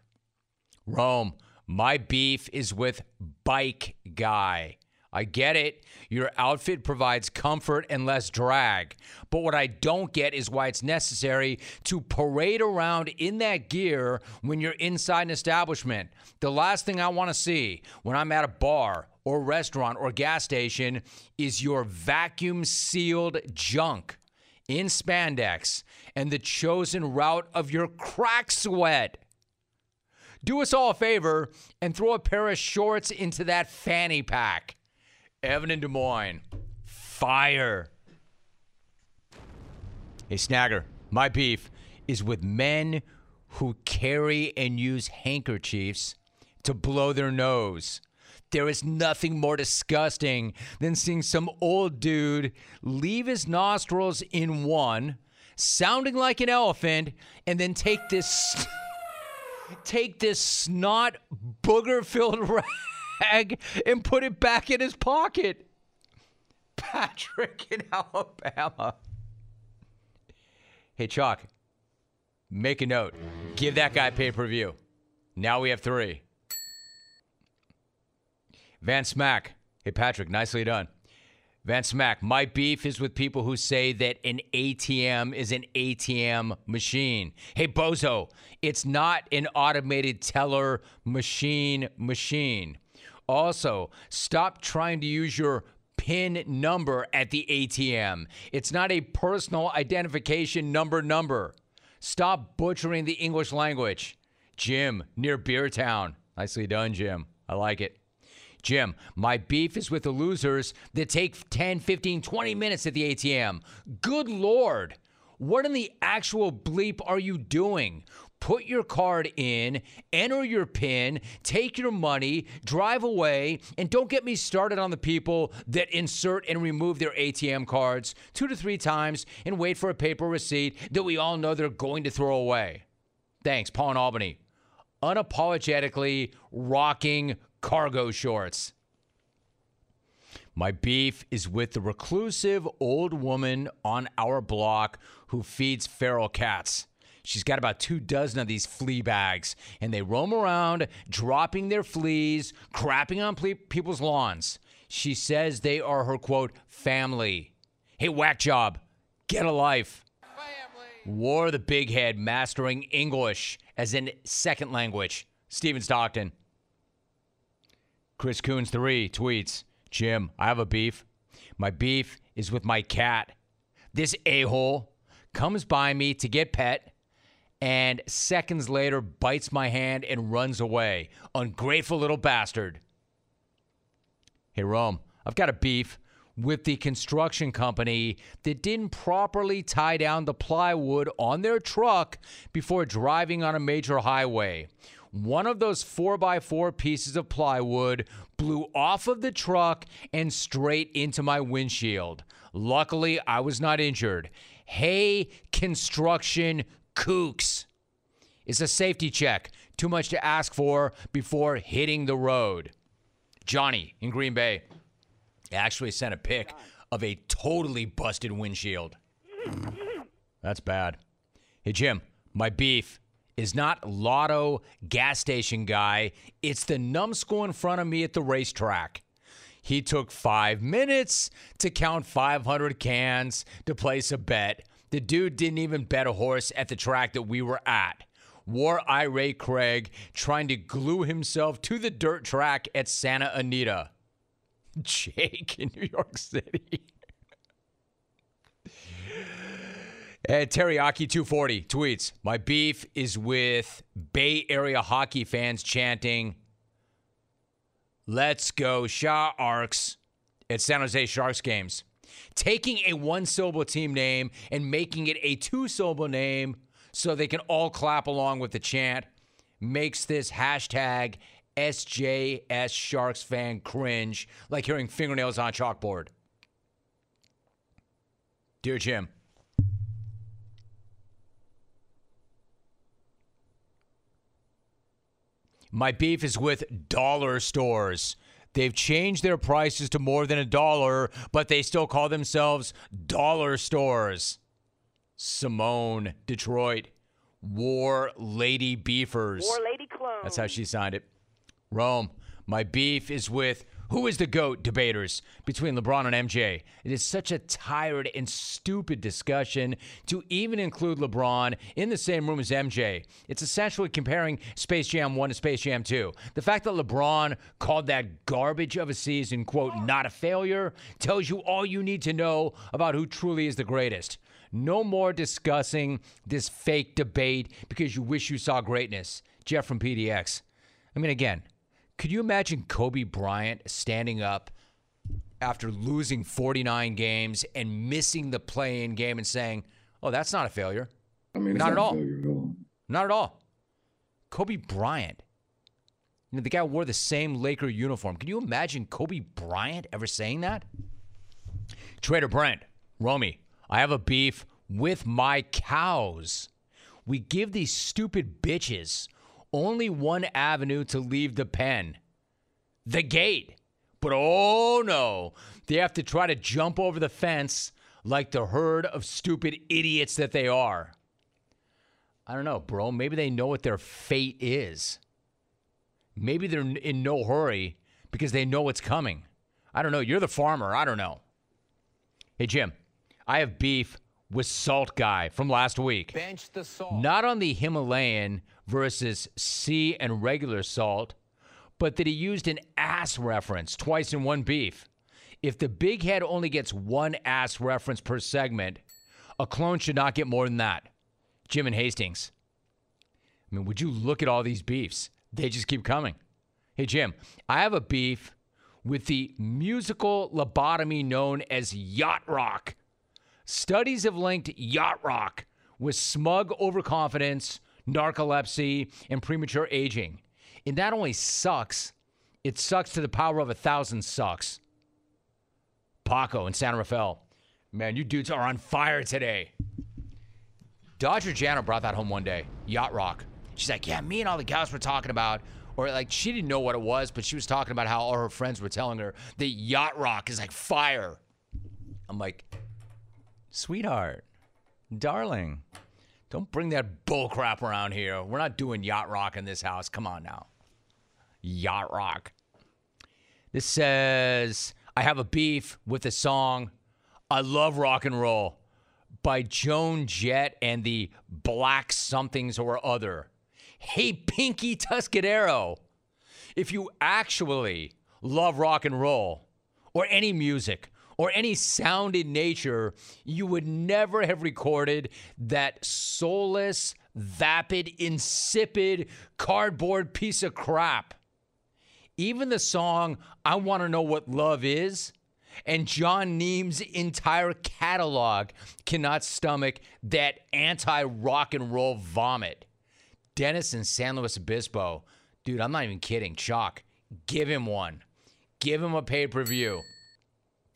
Rome, my beef is with Bike Guy. I get it. Your outfit provides comfort and less drag. But what I don't get is why it's necessary to parade around in that gear when you're inside an establishment. The last thing I want to see when I'm at a bar or restaurant or gas station is your vacuum sealed junk in spandex and the chosen route of your crack sweat. Do us all a favor and throw a pair of shorts into that fanny pack. Evan in Des Moines, fire. Hey, Snagger, my beef is with men who carry and use handkerchiefs to blow their nose. There is nothing more disgusting than seeing some old dude leave his nostrils in one, sounding like an elephant, and then take this take this snot booger filled rag and put it back in his pocket. Patrick in Alabama. Hey Chuck, Make a note. Give that guy pay per view. Now we have three. Van Smack. Hey, Patrick, nicely done. Van Smack, my beef is with people who say that an ATM is an ATM machine. Hey, Bozo, it's not an automated teller machine machine. Also, stop trying to use your PIN number at the ATM. It's not a personal identification number number. Stop butchering the English language. Jim, near Beer Town. Nicely done, Jim. I like it. Jim, my beef is with the losers that take 10, 15, 20 minutes at the ATM. Good Lord. What in the actual bleep are you doing? Put your card in, enter your PIN, take your money, drive away, and don't get me started on the people that insert and remove their ATM cards two to three times and wait for a paper receipt that we all know they're going to throw away. Thanks, Paul in Albany. Unapologetically rocking cargo shorts. My beef is with the reclusive old woman on our block who feeds feral cats. She's got about two dozen of these flea bags, and they roam around dropping their fleas, crapping on ple- people's lawns. She says they are her quote, family. Hey, whack job, get a life. Family. War the big head mastering English as in second language. Stephen Stockton. Chris Coons 3 tweets Jim, I have a beef. My beef is with my cat. This a hole comes by me to get pet and seconds later bites my hand and runs away. Ungrateful little bastard. Hey, Rome, I've got a beef with the construction company that didn't properly tie down the plywood on their truck before driving on a major highway. One of those 4x4 pieces of plywood blew off of the truck and straight into my windshield. Luckily, I was not injured. Hey, construction kooks. It's a safety check. Too much to ask for before hitting the road. Johnny in Green Bay actually sent a pic of a totally busted windshield. That's bad. Hey, Jim, my beef is not Lotto gas station guy. It's the numbskull in front of me at the racetrack. He took five minutes to count 500 cans to place a bet. The dude didn't even bet a horse at the track that we were at. War irate Craig trying to glue himself to the dirt track at Santa Anita. Jake in New York City. And Teriyaki240 tweets My beef is with Bay Area hockey fans chanting, Let's go, Sharks, at San Jose Sharks games. Taking a one syllable team name and making it a two syllable name so they can all clap along with the chant makes this hashtag SJS Sharks fan cringe like hearing fingernails on chalkboard. Dear Jim, My beef is with dollar stores. They've changed their prices to more than a dollar, but they still call themselves dollar stores. Simone, Detroit. War Lady Beefers. War Lady Clone. That's how she signed it. Rome. My beef is with who is the GOAT debaters between LeBron and MJ. It is such a tired and stupid discussion to even include LeBron in the same room as MJ. It's essentially comparing Space Jam 1 to Space Jam 2. The fact that LeBron called that garbage of a season, quote, not a failure, tells you all you need to know about who truly is the greatest. No more discussing this fake debate because you wish you saw greatness. Jeff from PDX. I mean, again, could you imagine Kobe Bryant standing up after losing 49 games and missing the play in game and saying, Oh, that's not a failure? I mean, not, not at all. Not at all. Kobe Bryant. You know, the guy wore the same Laker uniform. Can you imagine Kobe Bryant ever saying that? Trader Brent, Romy, I have a beef with my cows. We give these stupid bitches only one avenue to leave the pen the gate. But oh no, they have to try to jump over the fence like the herd of stupid idiots that they are. I don't know, bro. Maybe they know what their fate is. Maybe they're in no hurry because they know what's coming. I don't know. You're the farmer. I don't know. Hey, Jim, I have beef with Salt Guy from last week. Bench the salt. Not on the Himalayan versus sea and regular salt, but that he used an ass reference twice in one beef. If the big head only gets one ass reference per segment, a clone should not get more than that. Jim and Hastings. I mean, would you look at all these beefs? They just keep coming. Hey, Jim, I have a beef with the musical lobotomy known as yacht rock. Studies have linked yacht rock with smug overconfidence, narcolepsy, and premature aging. And that only sucks. It sucks to the power of a thousand sucks. Paco and San Rafael. Man, you dudes are on fire today. Dodger Jana brought that home one day. Yacht rock. She's like, yeah, me and all the guys were talking about, or like she didn't know what it was, but she was talking about how all her friends were telling her that yacht rock is like fire. I'm like, sweetheart, darling, don't bring that bull crap around here. We're not doing yacht rock in this house. Come on now. Yacht rock. This says, I have a beef with the song I Love Rock and Roll by Joan Jett and the Black Somethings or Other. Hey, Pinky Tuscadero, if you actually love rock and roll or any music or any sound in nature, you would never have recorded that soulless, vapid, insipid, cardboard piece of crap. Even the song I Want to Know What Love Is and John Neem's entire catalog cannot stomach that anti rock and roll vomit. Dennis in San Luis Obispo, dude, I'm not even kidding. Chalk, give him one. Give him a pay per view.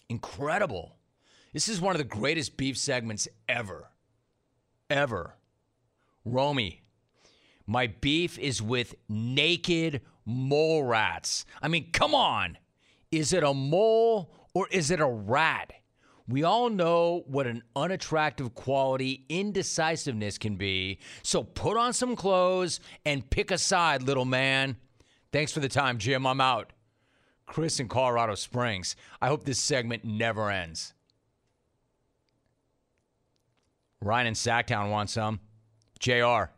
Incredible. This is one of the greatest beef segments ever. Ever. Romy, my beef is with naked mole rats. I mean, come on. Is it a mole or is it a rat? We all know what an unattractive quality indecisiveness can be. So put on some clothes and pick a side, little man. Thanks for the time, Jim. I'm out. Chris in Colorado Springs. I hope this segment never ends. Ryan in Sacktown wants some. JR.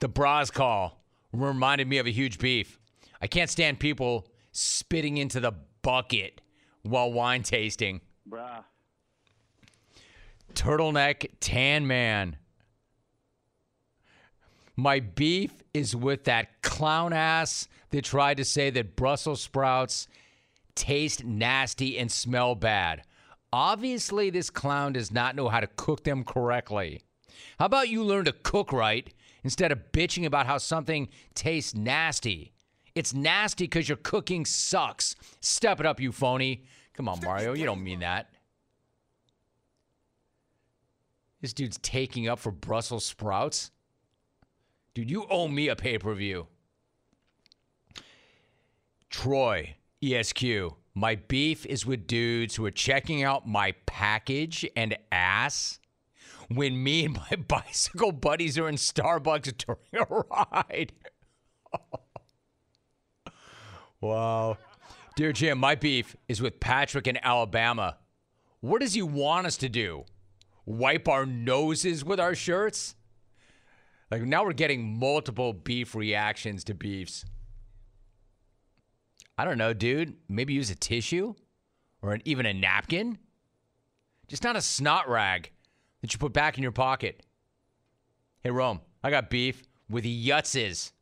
The bras call reminded me of a huge beef. I can't stand people spitting into the bucket while wine tasting. Bruh. Turtleneck Tan Man. My beef is with that clown ass that tried to say that Brussels sprouts taste nasty and smell bad. Obviously, this clown does not know how to cook them correctly. How about you learn to cook right instead of bitching about how something tastes nasty? It's nasty because your cooking sucks. Step it up, you phony. Come on, Mario. You don't mean that. This dude's taking up for Brussels sprouts. Dude, you owe me a pay per view. Troy, ESQ. My beef is with dudes who are checking out my package and ass when me and my bicycle buddies are in Starbucks during a ride. wow. Dear Jim, my beef is with Patrick in Alabama. What does he want us to do? Wipe our noses with our shirts? Like now we're getting multiple beef reactions to beefs. I don't know, dude. Maybe use a tissue or an, even a napkin. Just not a snot rag that you put back in your pocket. Hey, Rome, I got beef with yutzes.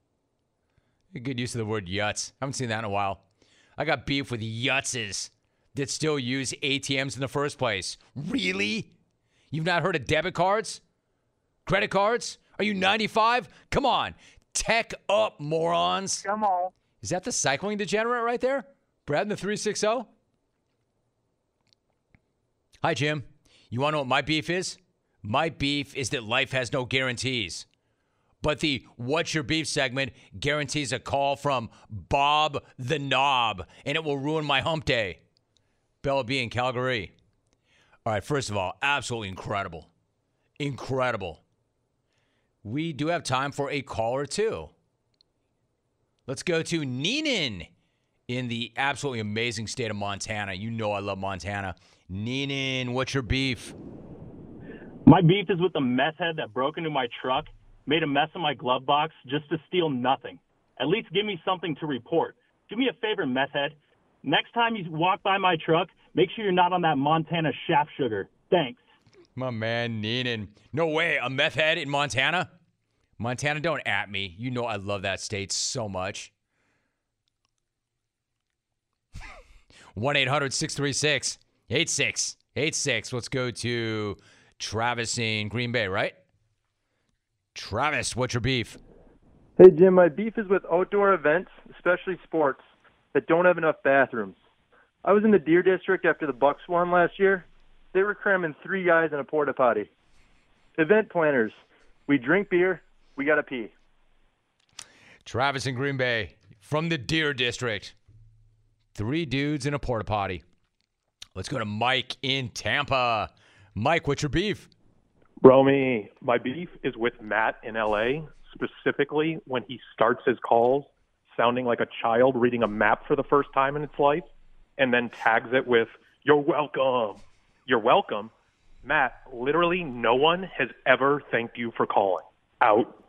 Good use of the word yutz. I haven't seen that in a while. I got beef with yutzes that still use ATMs in the first place. Really? You've not heard of debit cards? Credit cards? Are you 95? Come on. Tech up, morons. Come on. Is that the cycling degenerate right there? Brad in the 360? Hi, Jim. You want to know what my beef is? My beef is that life has no guarantees. But the What's Your Beef segment guarantees a call from Bob the Knob, and it will ruin my hump day. Bella B in Calgary. All right, first of all, absolutely incredible. Incredible. We do have time for a call or two. Let's go to Neenan in the absolutely amazing state of Montana. You know I love Montana. Neenan, what's your beef? My beef is with the meth head that broke into my truck, made a mess of my glove box just to steal nothing. At least give me something to report. Do me a favor, meth head. Next time you walk by my truck, make sure you're not on that Montana shaft sugar. Thanks. My man Neenan. No way, a meth head in Montana? Montana, don't at me. You know I love that state so much. 1 800 636 8686. Let's go to Travis in Green Bay, right? Travis, what's your beef? Hey, Jim, my beef is with outdoor events, especially sports, that don't have enough bathrooms. I was in the Deer District after the Bucks won last year. They were cramming three guys in a porta potty. Event planners, we drink beer, we got to pee. Travis in Green Bay from the Deer District. Three dudes in a porta potty. Let's go to Mike in Tampa. Mike, what's your beef? Romy, my beef is with Matt in LA, specifically when he starts his calls sounding like a child reading a map for the first time in its life and then tags it with, You're welcome. You're welcome. Matt, literally no one has ever thanked you for calling. Out.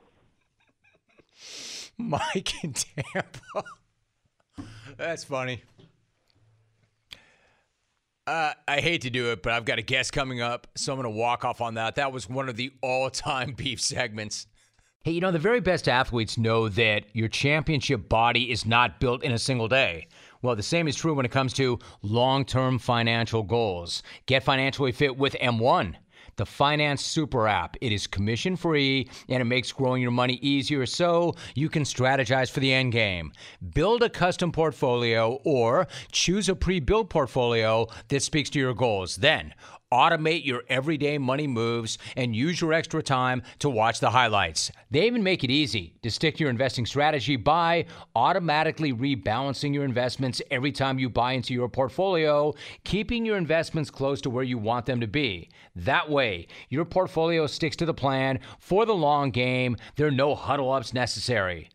Mike in Tampa. That's funny. Uh, I hate to do it, but I've got a guest coming up, so I'm going to walk off on that. That was one of the all time beef segments. Hey, you know, the very best athletes know that your championship body is not built in a single day. Well, the same is true when it comes to long term financial goals. Get financially fit with M1 the Finance Super app. It is commission free and it makes growing your money easier so you can strategize for the end game. Build a custom portfolio or choose a pre built portfolio that speaks to your goals. Then, automate your everyday money moves, and use your extra time to watch the highlights. They even make it easy to stick to your investing strategy by automatically rebalancing your investments every time you buy into your portfolio, keeping your investments close to where you want them to be. That way, your portfolio sticks to the plan for the long game. There are no huddle ups necessary.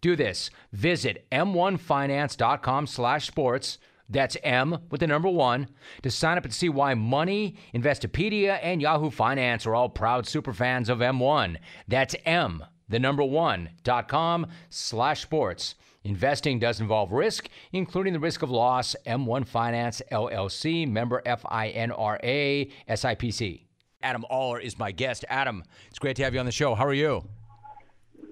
Do this. Visit m1finance.com/sports that's M with the number one to sign up and see why Money, Investopedia, and Yahoo Finance are all proud super fans of M1. That's M, the number one, dot com slash sports. Investing does involve risk, including the risk of loss. M1 Finance LLC, member FINRA, SIPC. Adam Oller is my guest. Adam, it's great to have you on the show. How are you?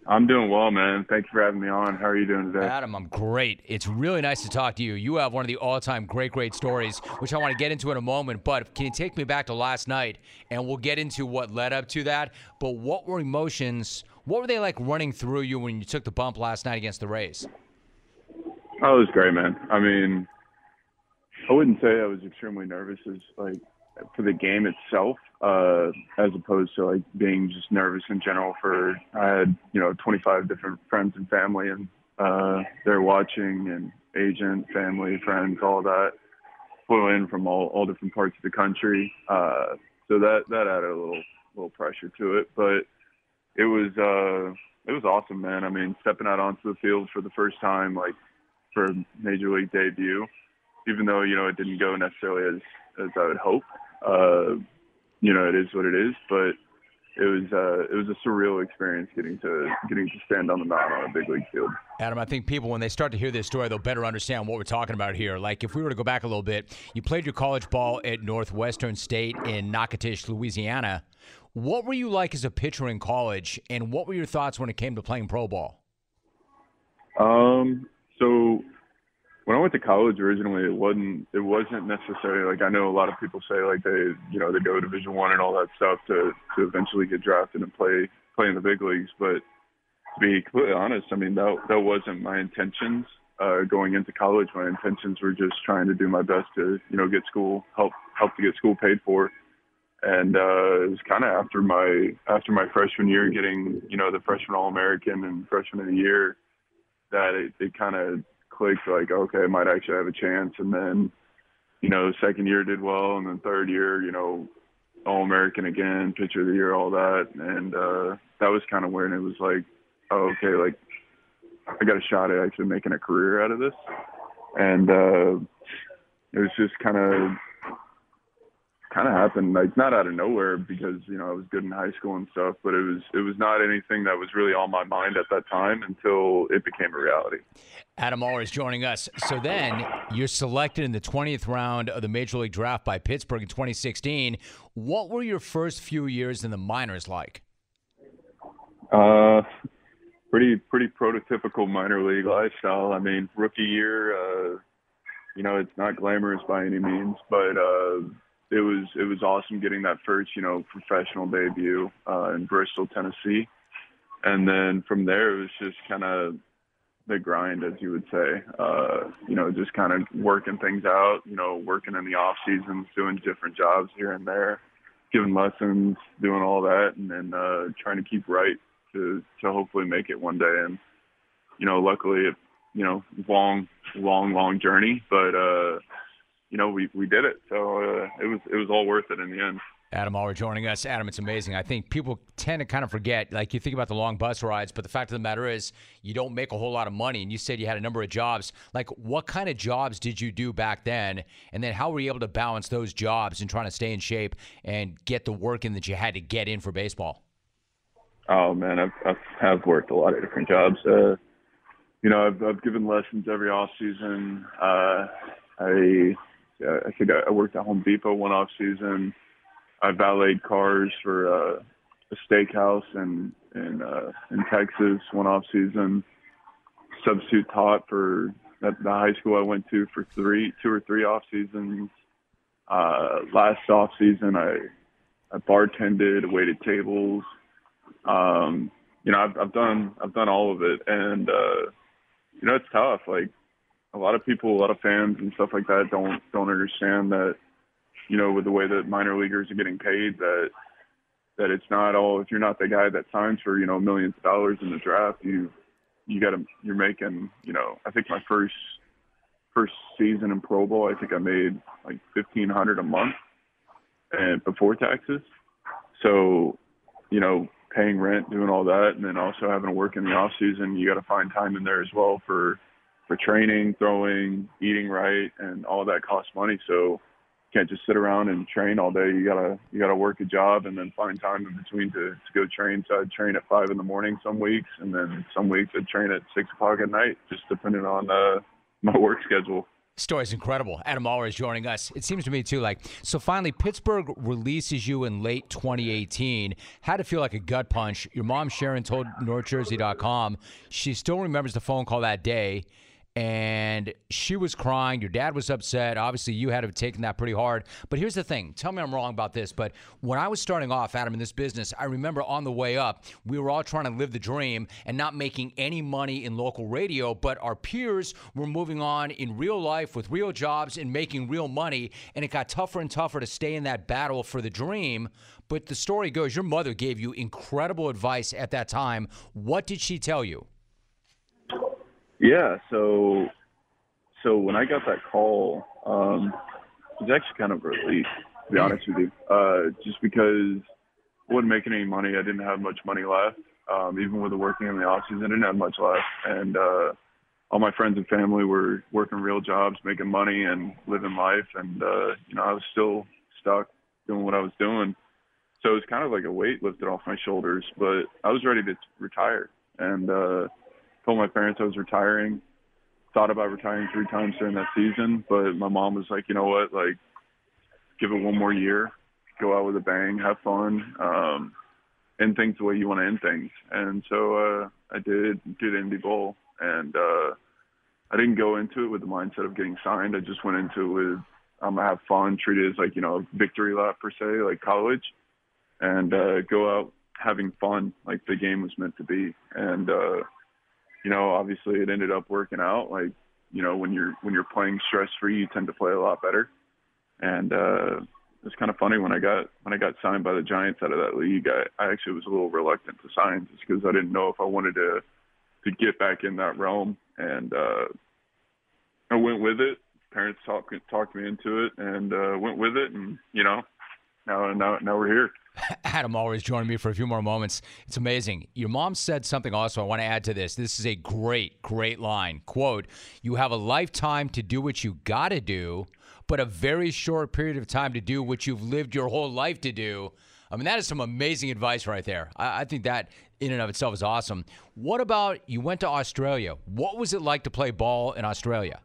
I'm doing well, man. Thank you for having me on. How are you doing today? Adam, I'm great. It's really nice to talk to you. You have one of the all time great, great stories, which I want to get into in a moment. But can you take me back to last night and we'll get into what led up to that? But what were emotions? What were they like running through you when you took the bump last night against the Rays? Oh, it was great, man. I mean, I wouldn't say I was extremely nervous. As like for the game itself, uh, as opposed to like being just nervous in general. For I had you know 25 different friends and family, and uh, they're watching, and agent, family, friends, all that flew in from all all different parts of the country. Uh, so that that added a little little pressure to it, but it was uh, it was awesome, man. I mean, stepping out onto the field for the first time, like for major league debut, even though you know it didn't go necessarily as as I would hope. Uh, you know, it is what it is. But it was uh, it was a surreal experience getting to getting to stand on the mound on a big league field. Adam, I think people when they start to hear this story, they'll better understand what we're talking about here. Like if we were to go back a little bit, you played your college ball at Northwestern State in Natchitoches, Louisiana. What were you like as a pitcher in college, and what were your thoughts when it came to playing pro ball? Um, so when I went to college originally, it wasn't it wasn't necessarily like I know a lot of people say like they you know they go to Division One and all that stuff to to eventually get drafted and play play in the big leagues. But to be completely honest, I mean that that wasn't my intentions uh, going into college. My intentions were just trying to do my best to you know get school help help to get school paid for. And uh, it was kind of after my after my freshman year, getting you know the freshman All American and freshman of the year, that it, it kind of clicked like okay I might actually have a chance. And then you know second year did well and then third year you know All American again, pitcher of the year, all that, and uh, that was kind of when it was like, oh, okay, like I got a shot at actually making a career out of this, and uh, it was just kind of kind of happened like not out of nowhere because you know I was good in high school and stuff, but it was it was not anything that was really on my mind at that time until it became a reality. Adam Oller is joining us. So then you're selected in the 20th round of the Major League Draft by Pittsburgh in 2016. What were your first few years in the minors like? Uh, pretty pretty prototypical minor league lifestyle. I mean, rookie year, uh, you know, it's not glamorous by any means, but uh, it was it was awesome getting that first you know professional debut uh, in Bristol, Tennessee, and then from there it was just kind of the grind, as you would say. Uh, you know, just kind of working things out. You know, working in the off seasons, doing different jobs here and there, giving lessons, doing all that, and then uh, trying to keep right to to hopefully make it one day. And you know, luckily, it you know, long, long, long journey, but. uh you know, we, we did it. So uh, it was it was all worth it in the end. Adam Oller joining us. Adam, it's amazing. I think people tend to kind of forget, like you think about the long bus rides, but the fact of the matter is you don't make a whole lot of money. And you said you had a number of jobs. Like, what kind of jobs did you do back then? And then how were you able to balance those jobs and trying to stay in shape and get the work in that you had to get in for baseball? Oh man, I've I've, I've worked a lot of different jobs. Uh, you know, I've I've given lessons every off season. Uh, I I think I worked at Home Depot one off season. I valeted cars for uh, a steakhouse in in uh, in Texas one off season. Substitute taught for at the high school I went to for three, two or three off seasons. Uh, last off season, I I bartended, waited tables. Um, you know, I've, I've done I've done all of it, and uh, you know, it's tough. Like a lot of people, a lot of fans and stuff like that don't don't understand that, you know, with the way that minor leaguers are getting paid, that that it's not all if you're not the guy that signs for you know millions of dollars in the draft, you you got to you're making you know I think my first first season in pro ball I think I made like fifteen hundred a month and before taxes, so you know paying rent, doing all that, and then also having to work in the off season, you got to find time in there as well for for training, throwing, eating right, and all that costs money. So you can't just sit around and train all day. You gotta you gotta work a job and then find time in between to, to go train. So I'd train at five in the morning some weeks, and then some weeks I'd train at six o'clock at night, just depending on uh, my work schedule. Story's incredible. Adam Oller is joining us. It seems to me too like so. Finally, Pittsburgh releases you in late 2018. Had to feel like a gut punch. Your mom Sharon told NorthJersey.com she still remembers the phone call that day and she was crying. Your dad was upset. Obviously, you had to have taken that pretty hard. But here's the thing tell me I'm wrong about this. But when I was starting off, Adam, in this business, I remember on the way up, we were all trying to live the dream and not making any money in local radio. But our peers were moving on in real life with real jobs and making real money. And it got tougher and tougher to stay in that battle for the dream. But the story goes your mother gave you incredible advice at that time. What did she tell you? Yeah, so so when I got that call, um, it was actually kind of a relief, to be honest with you. Uh, just because I wasn't making any money, I didn't have much money left. Um, even with the working in the off season, I didn't have much left, and uh, all my friends and family were working real jobs, making money, and living life. And uh, you know, I was still stuck doing what I was doing. So it was kind of like a weight lifted off my shoulders. But I was ready to retire, and uh, told my parents I was retiring. Thought about retiring three times during that season, but my mom was like, you know what, like, give it one more year, go out with a bang, have fun, um, end things the way you want to end things. And so uh, I did the Indy ball, and uh, I didn't go into it with the mindset of getting signed. I just went into it with I'm gonna have fun, treat it as like you know a victory lap per se, like college, and uh, go out having fun, like the game was meant to be. And uh, you know, obviously it ended up working out. Like, you know, when you're when you're playing stress free, you tend to play a lot better. And uh, it's kind of funny when I got when I got signed by the Giants out of that league. I, I actually was a little reluctant to sign just because I didn't know if I wanted to to get back in that realm. And uh, I went with it. Parents talked talked me into it, and uh, went with it. And you know, now now now we're here. Adam Oller's joining me for a few more moments. It's amazing. Your mom said something also I want to add to this. This is a great, great line. Quote, you have a lifetime to do what you got to do, but a very short period of time to do what you've lived your whole life to do. I mean, that is some amazing advice right there. I, I think that in and of itself is awesome. What about you went to Australia? What was it like to play ball in Australia?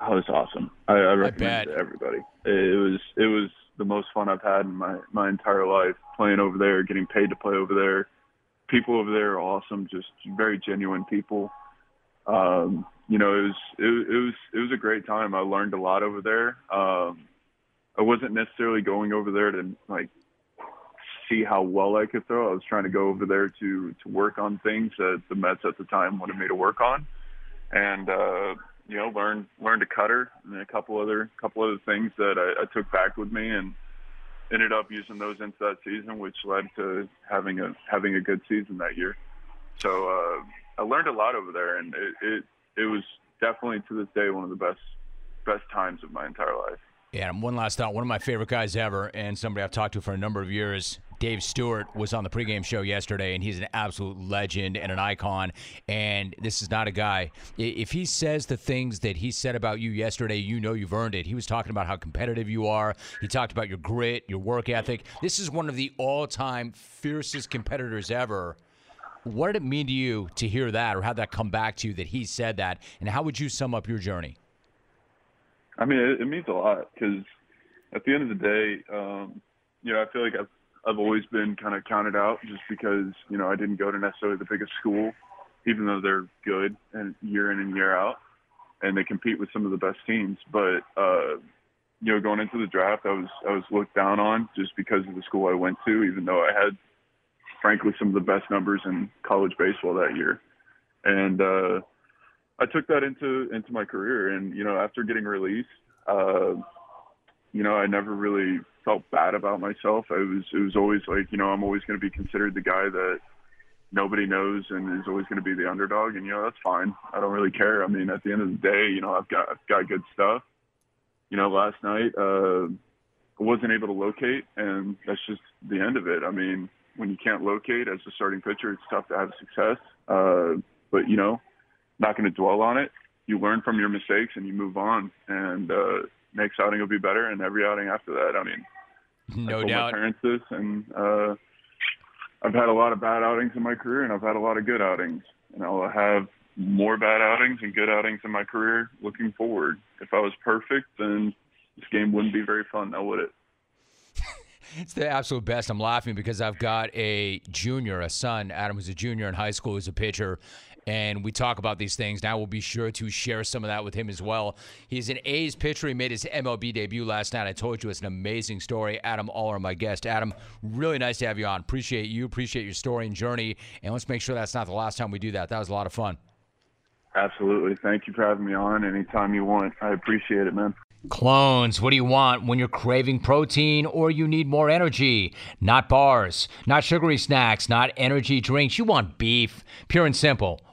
Oh, it was awesome. I, I recommend it to everybody. It was it was the most fun I've had in my my entire life playing over there, getting paid to play over there. People over there are awesome, just very genuine people. Um, you know, it was it, it was it was a great time. I learned a lot over there. Um, I wasn't necessarily going over there to like see how well I could throw. I was trying to go over there to to work on things that the Mets at the time wanted me to work on, and uh, you know, learn learned a cutter and a couple other couple other things that I, I took back with me and ended up using those into that season, which led to having a having a good season that year. So uh, I learned a lot over there, and it, it it was definitely to this day one of the best best times of my entire life. Yeah, and one last thought. One of my favorite guys ever, and somebody I've talked to for a number of years, Dave Stewart was on the pregame show yesterday, and he's an absolute legend and an icon. And this is not a guy. If he says the things that he said about you yesterday, you know you've earned it. He was talking about how competitive you are. He talked about your grit, your work ethic. This is one of the all-time fiercest competitors ever. What did it mean to you to hear that, or how that come back to you that he said that? And how would you sum up your journey? I mean, it, it means a lot because at the end of the day, um, you know, I feel like I've I've always been kind of counted out just because you know I didn't go to necessarily the biggest school, even though they're good and year in and year out, and they compete with some of the best teams. But uh, you know, going into the draft, I was I was looked down on just because of the school I went to, even though I had, frankly, some of the best numbers in college baseball that year, and uh, I took that into into my career. And you know, after getting released. Uh, you know, I never really felt bad about myself. I was it was always like, you know, I'm always going to be considered the guy that nobody knows and is always going to be the underdog and you know, that's fine. I don't really care. I mean, at the end of the day, you know, I've got I've got good stuff. You know, last night uh I wasn't able to locate and that's just the end of it. I mean, when you can't locate as a starting pitcher, it's tough to have success. Uh but you know, not going to dwell on it. You learn from your mistakes and you move on and uh next outing will be better, and every outing after that. I mean, no doubt. My parents this, and uh, I've had a lot of bad outings in my career, and I've had a lot of good outings, and I'll have more bad outings and good outings in my career looking forward. If I was perfect, then this game wouldn't be very fun, now would it? It's the absolute best. I'm laughing because I've got a junior, a son, Adam, who's a junior in high school, who's a pitcher, and we talk about these things. Now we'll be sure to share some of that with him as well. He's an A's pitcher. He made his MLB debut last night. I told you it's an amazing story. Adam Oller, my guest. Adam, really nice to have you on. Appreciate you. Appreciate your story and journey. And let's make sure that's not the last time we do that. That was a lot of fun. Absolutely. Thank you for having me on anytime you want. I appreciate it, man. Clones, what do you want when you're craving protein or you need more energy? Not bars, not sugary snacks, not energy drinks. You want beef, pure and simple.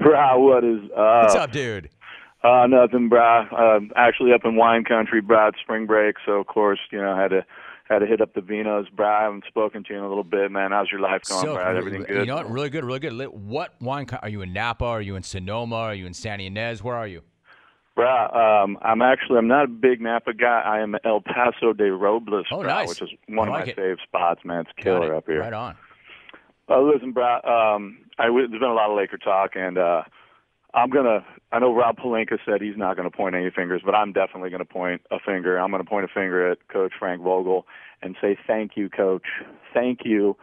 Brah, what is uh What's up, dude? Uh nothing, brah. Uh, actually up in wine country, it's spring break, so of course, you know, I had to had to hit up the Vinos, brah. I haven't spoken to you in a little bit, man. How's your life going, So, brah? Everything good? You know what? Really good, really good. What wine co- are you in Napa? Are you in Sonoma? Are you in Santa Ynez? Where are you? Bruh, um, I'm actually I'm not a big Napa guy. I am El Paso de Robles, Oh, bruh, nice. which is one I of my it. fave spots, man. It's killer up here. Right on. Uh, listen, bruh, um, I, there's been a lot of Laker talk, and uh, I'm gonna. I know Rob Pelinka said he's not gonna point any fingers, but I'm definitely gonna point a finger. I'm gonna point a finger at Coach Frank Vogel and say thank you, Coach. Thank you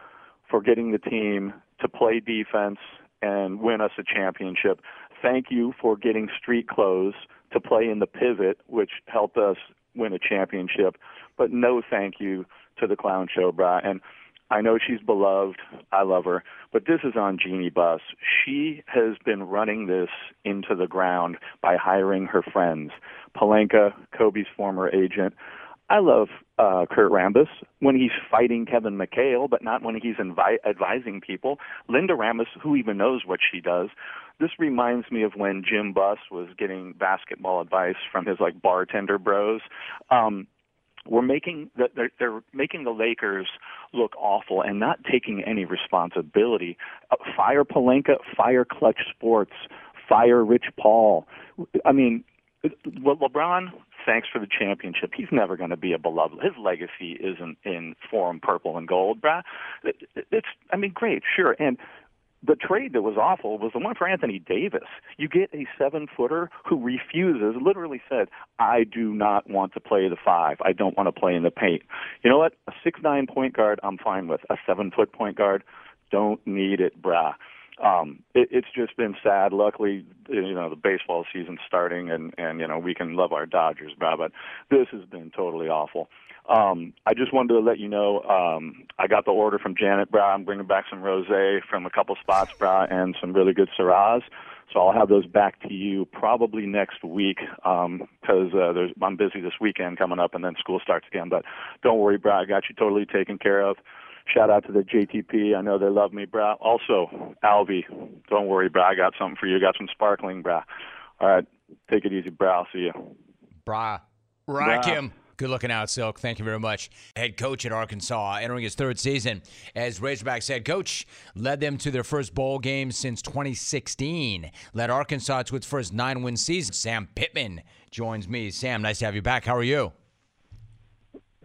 for getting the team to play defense and win us a championship. Thank you for getting street clothes to play in the pivot, which helped us win a championship. But no thank you to the clown show, brah. And I know she's beloved. I love her. But this is on Jeannie Buss. She has been running this into the ground by hiring her friends. Pelinka, Kobe's former agent. I love uh, Kurt Rambis when he's fighting Kevin McHale, but not when he's invi- advising people. Linda Rambis, who even knows what she does. This reminds me of when Jim Buss was getting basketball advice from his like bartender bros. Um, we're making the, they're, they're making the Lakers look awful and not taking any responsibility. Uh, fire Pelinka, fire Clutch Sports, fire Rich Paul. I mean, LeBron, thanks for the championship. He's never going to be a beloved. His legacy isn't in forum purple and gold, bruh. It's, I mean, great, sure. And the trade that was awful was the one for Anthony Davis. You get a seven footer who refuses, literally said, I do not want to play the five. I don't want to play in the paint. You know what? A six nine point guard, I'm fine with. A seven foot point guard, don't need it, brah. Um, it, it's just been sad. Luckily, you know, the baseball season's starting and, and, you know, we can love our Dodgers, brah, but this has been totally awful. Um, I just wanted to let you know um, I got the order from Janet Bra. I'm bringing back some rosé from a couple spots, Bra, and some really good Syrahs. So I'll have those back to you probably next week because uh, there's I'm busy this weekend coming up, and then school starts again. But don't worry, Bra. I got you totally taken care of. Shout out to the JTP. I know they love me, Bra. Also, Alvy, don't worry, Bra. I got something for you. Got some sparkling, Bra. All right, take it easy, Bra. I'll see you. Bra. Rakim. Good looking out, Silk. Thank you very much. Head coach at Arkansas, entering his third season as Razorbacks head coach, led them to their first bowl game since 2016. Led Arkansas to its first nine win season. Sam Pittman joins me. Sam, nice to have you back. How are you?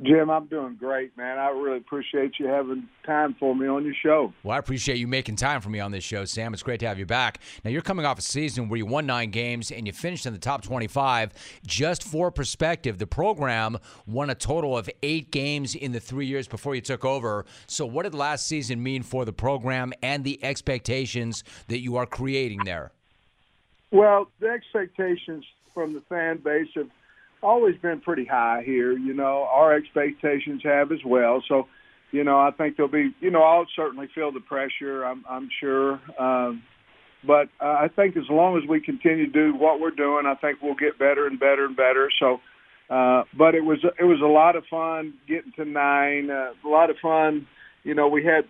Jim, I'm doing great, man. I really appreciate you having time for me on your show. Well, I appreciate you making time for me on this show, Sam. It's great to have you back. Now, you're coming off a season where you won nine games and you finished in the top 25. Just for perspective, the program won a total of eight games in the three years before you took over. So, what did last season mean for the program and the expectations that you are creating there? Well, the expectations from the fan base have always been pretty high here. You know, our expectations have as well. So, you know, I think there'll be, you know, I'll certainly feel the pressure. I'm, I'm sure. Um, but uh, I think as long as we continue to do what we're doing, I think we'll get better and better and better. So, uh, but it was it was a lot of fun getting to nine. Uh, a lot of fun. You know, we had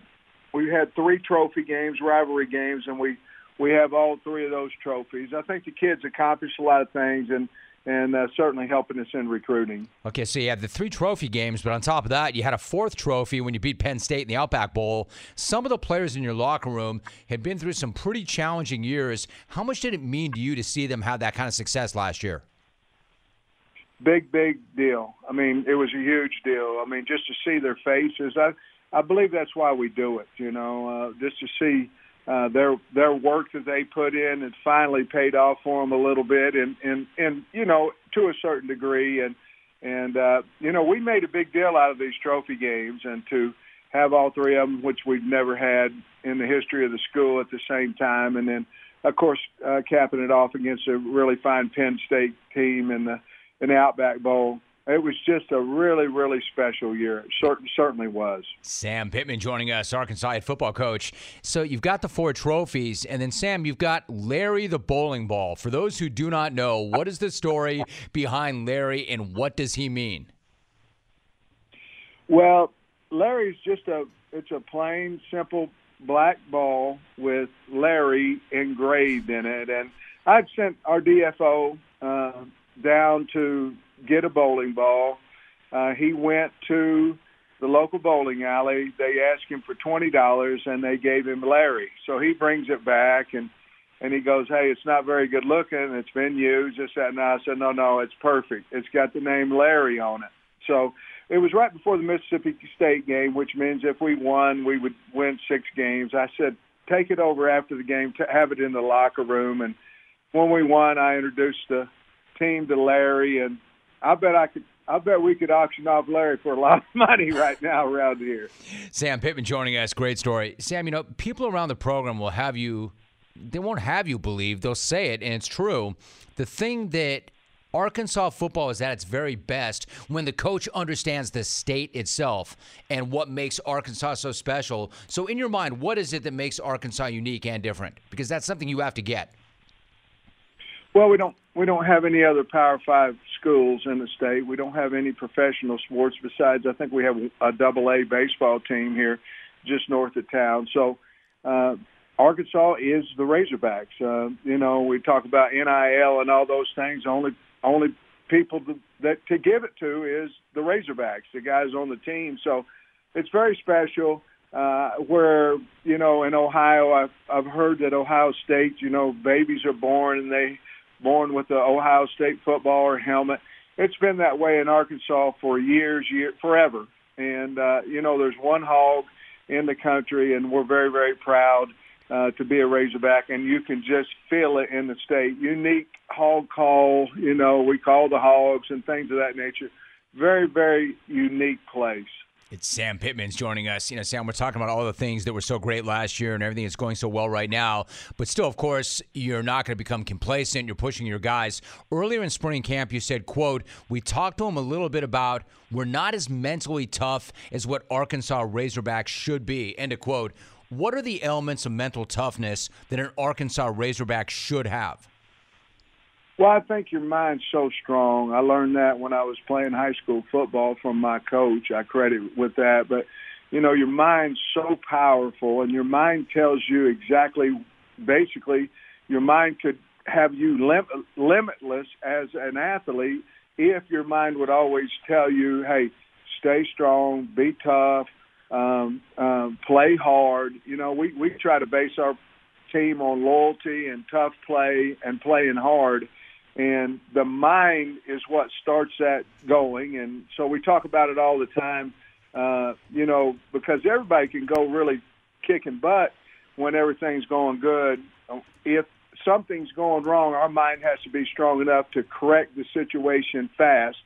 we had three trophy games, rivalry games, and we we have all three of those trophies. I think the kids accomplished a lot of things, and and uh, certainly helping us in recruiting. Okay, so you had the three trophy games, but on top of that, you had a fourth trophy when you beat Penn State in the Outback Bowl. Some of the players in your locker room had been through some pretty challenging years. How much did it mean to you to see them have that kind of success last year? Big, big deal. I mean, it was a huge deal. I mean, just to see their faces, I I believe that's why we do it. You know, uh, just to see uh, their their work that they put in and finally paid off for them a little bit, and and and you know to a certain degree, and and uh, you know we made a big deal out of these trophy games, and to have all three of them, which we've never had in the history of the school at the same time, and then of course uh, capping it off against a really fine Penn State team in the in the Outback Bowl. It was just a really, really special year. It certain, certainly was. Sam Pittman joining us, Arkansas head football coach. So you've got the four trophies, and then Sam, you've got Larry the bowling ball. For those who do not know, what is the story behind Larry, and what does he mean? Well, Larry's just a it's a plain, simple black ball with Larry engraved in it, and I've sent our DFO uh, down to get a bowling ball. Uh, he went to the local bowling alley. They asked him for twenty dollars, and they gave him Larry. So he brings it back, and And he goes, "Hey, it's not very good looking. It's been used. This, that." And I said, "No, no, it's perfect. It's got the name Larry on it." So it was right before the Mississippi State game, which means if we won, we would win six games. I said, "Take it over after the game. To have it in the locker room." And when we won, I introduced the team to Larry, and I bet I could I bet we could auction off Larry for a lot of money right now around here. Sam Pittman joining us. Great story. Sam, you know, people around the program will have you, they won't have you believe, they'll say it, and it's true. The thing that Arkansas football is at its very best when the coach understands the state itself and what makes Arkansas so special. So, in your mind, what is it that makes Arkansas unique and different? Because that's something you have to get. Well, we don't we don't have any other Power Five schools in the state. We don't have any professional sports besides I think we have a double A baseball team here just north of town. So uh, Arkansas is the Razorbacks. Uh, you know, we talk about NIL and all those things. Only only people to, that to give it to is the Razorbacks, the guys on the team. So it's very special. Uh, where you know in Ohio, I've I've heard that Ohio State, you know, babies are born and they born with the Ohio State footballer helmet. It's been that way in Arkansas for years, year forever. And uh, you know, there's one hog in the country, and we're very, very proud uh, to be a Razorback. And you can just feel it in the state. Unique hog call. You know, we call the hogs and things of that nature. Very, very unique place. It's Sam Pittman's joining us. You know, Sam, we're talking about all the things that were so great last year and everything that's going so well right now. But still, of course, you're not going to become complacent. You're pushing your guys. Earlier in spring camp, you said, quote, we talked to them a little bit about we're not as mentally tough as what Arkansas Razorbacks should be, end of quote. What are the elements of mental toughness that an Arkansas Razorback should have? Well, I think your mind's so strong. I learned that when I was playing high school football from my coach. I credit with that. But, you know, your mind's so powerful, and your mind tells you exactly, basically, your mind could have you lim- limitless as an athlete if your mind would always tell you, hey, stay strong, be tough, um, um, play hard. You know, we, we try to base our team on loyalty and tough play and playing hard and the mind is what starts that going. And so we talk about it all the time, uh, you know, because everybody can go really kicking butt when everything's going good. If something's going wrong, our mind has to be strong enough to correct the situation fast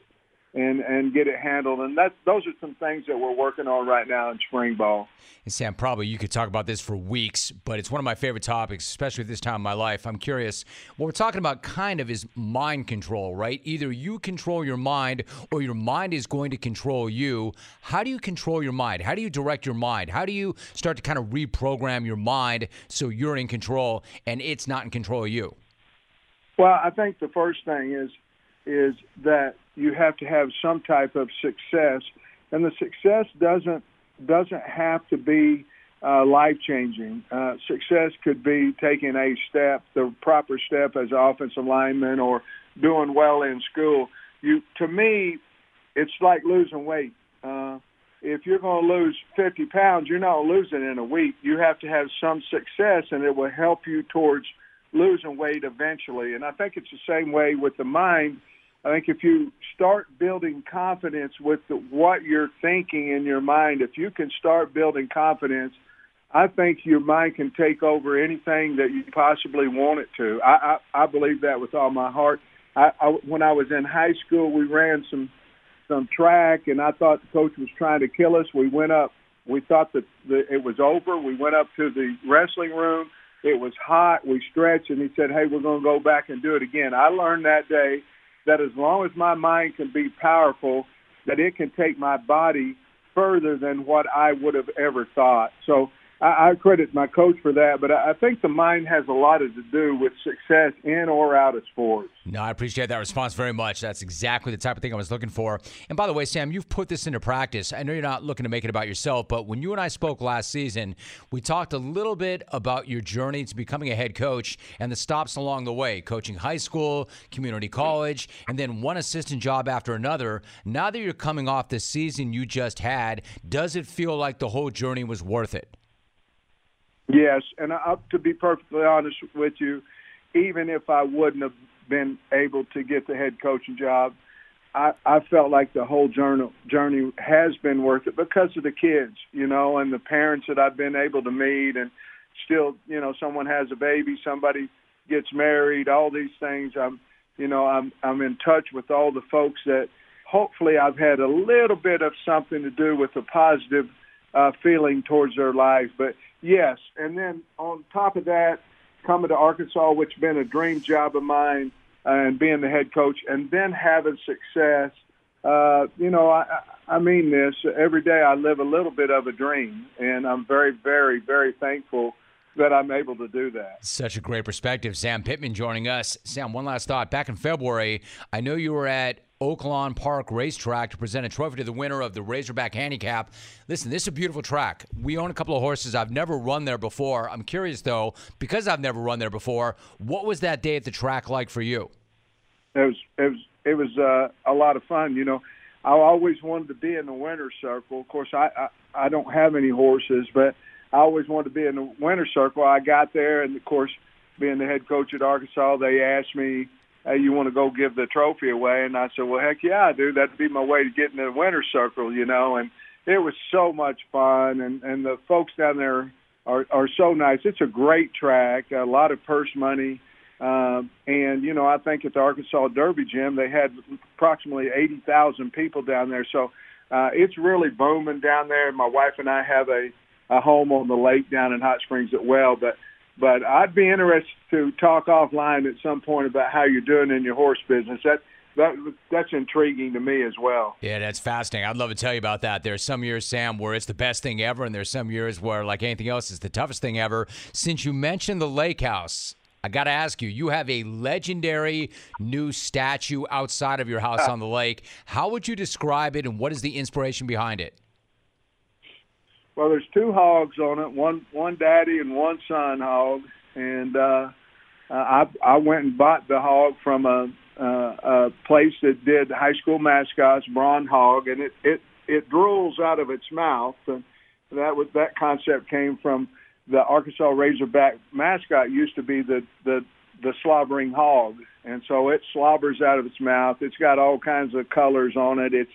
and and get it handled. And that those are some things that we're working on right now in spring ball. And Sam, probably you could talk about this for weeks, but it's one of my favorite topics, especially at this time in my life. I'm curious. What we're talking about kind of is mind control, right? Either you control your mind or your mind is going to control you. How do you control your mind? How do you direct your mind? How do you start to kind of reprogram your mind so you're in control and it's not in control of you? Well, I think the first thing is is that you have to have some type of success, and the success doesn't doesn't have to be uh, life changing. Uh, success could be taking a step, the proper step as an offensive lineman, or doing well in school. You, to me, it's like losing weight. Uh, if you're going to lose 50 pounds, you're not losing in a week. You have to have some success, and it will help you towards losing weight eventually. And I think it's the same way with the mind I think if you start building confidence with the, what you're thinking in your mind, if you can start building confidence, I think your mind can take over anything that you possibly want it to. I, I, I believe that with all my heart. I, I, when I was in high school, we ran some some track, and I thought the coach was trying to kill us. We went up. We thought that the, it was over. We went up to the wrestling room. It was hot. We stretched, and he said, "Hey, we're going to go back and do it again." I learned that day that as long as my mind can be powerful, that it can take my body further than what I would have ever thought. So I, I credit my coach for that, but I, I think the mind has a lot to do with success in or out of sports. No, I appreciate that response very much. That's exactly the type of thing I was looking for. And by the way, Sam, you've put this into practice. I know you're not looking to make it about yourself, but when you and I spoke last season, we talked a little bit about your journey to becoming a head coach and the stops along the way, coaching high school, community college, and then one assistant job after another. Now that you're coming off the season you just had, does it feel like the whole journey was worth it? Yes, and I, to be perfectly honest with you, even if I wouldn't have been able to get the head coaching job, I, I felt like the whole journey journey has been worth it because of the kids, you know, and the parents that I've been able to meet, and still, you know, someone has a baby, somebody gets married, all these things. I'm, you know, I'm I'm in touch with all the folks that hopefully I've had a little bit of something to do with a positive uh, feeling towards their lives. but Yes, and then on top of that, coming to Arkansas, which has been a dream job of mine, uh, and being the head coach, and then having success. Uh, you know, I, I mean this every day. I live a little bit of a dream, and I'm very, very, very thankful that I'm able to do that. Such a great perspective. Sam Pittman joining us. Sam, one last thought. Back in February, I know you were at Oaklawn Park Racetrack to present a trophy to the winner of the Razorback Handicap. Listen, this is a beautiful track. We own a couple of horses. I've never run there before. I'm curious, though, because I've never run there before, what was that day at the track like for you? It was it was it was uh, a lot of fun. You know, I always wanted to be in the winner's circle. Of course, I, I I don't have any horses, but I always wanted to be in the winner's circle. I got there, and of course, being the head coach at Arkansas, they asked me hey, you want to go give the trophy away? And I said, well, heck yeah, I do. That'd be my way to get in the winner's circle, you know. And it was so much fun, and and the folks down there are are so nice. It's a great track, a lot of purse money. Um, and you know, I think at the Arkansas Derby Jim they had approximately eighty thousand people down there. So uh, it's really booming down there. My wife and I have a a home on the lake down in Hot Springs as well. But but I'd be interested to talk offline at some point about how you're doing in your horse business. That that that's intriguing to me as well. Yeah, that's fascinating. I'd love to tell you about that. There's some years, Sam, where it's the best thing ever, and there's some years where, like anything else, it's the toughest thing ever. Since you mentioned the lake house, I got to ask you, you have a legendary new statue outside of your house ah. on the lake. How would you describe it, and what is the inspiration behind it? Well, there's two hogs on it, one one daddy and one son hog, and uh, I I went and bought the hog from a uh, a place that did high school mascots, Braun Hog, and it it it drools out of its mouth, and that was that concept came from the Arkansas Razorback mascot used to be the the the slobbering hog, and so it slobbers out of its mouth. It's got all kinds of colors on it. It's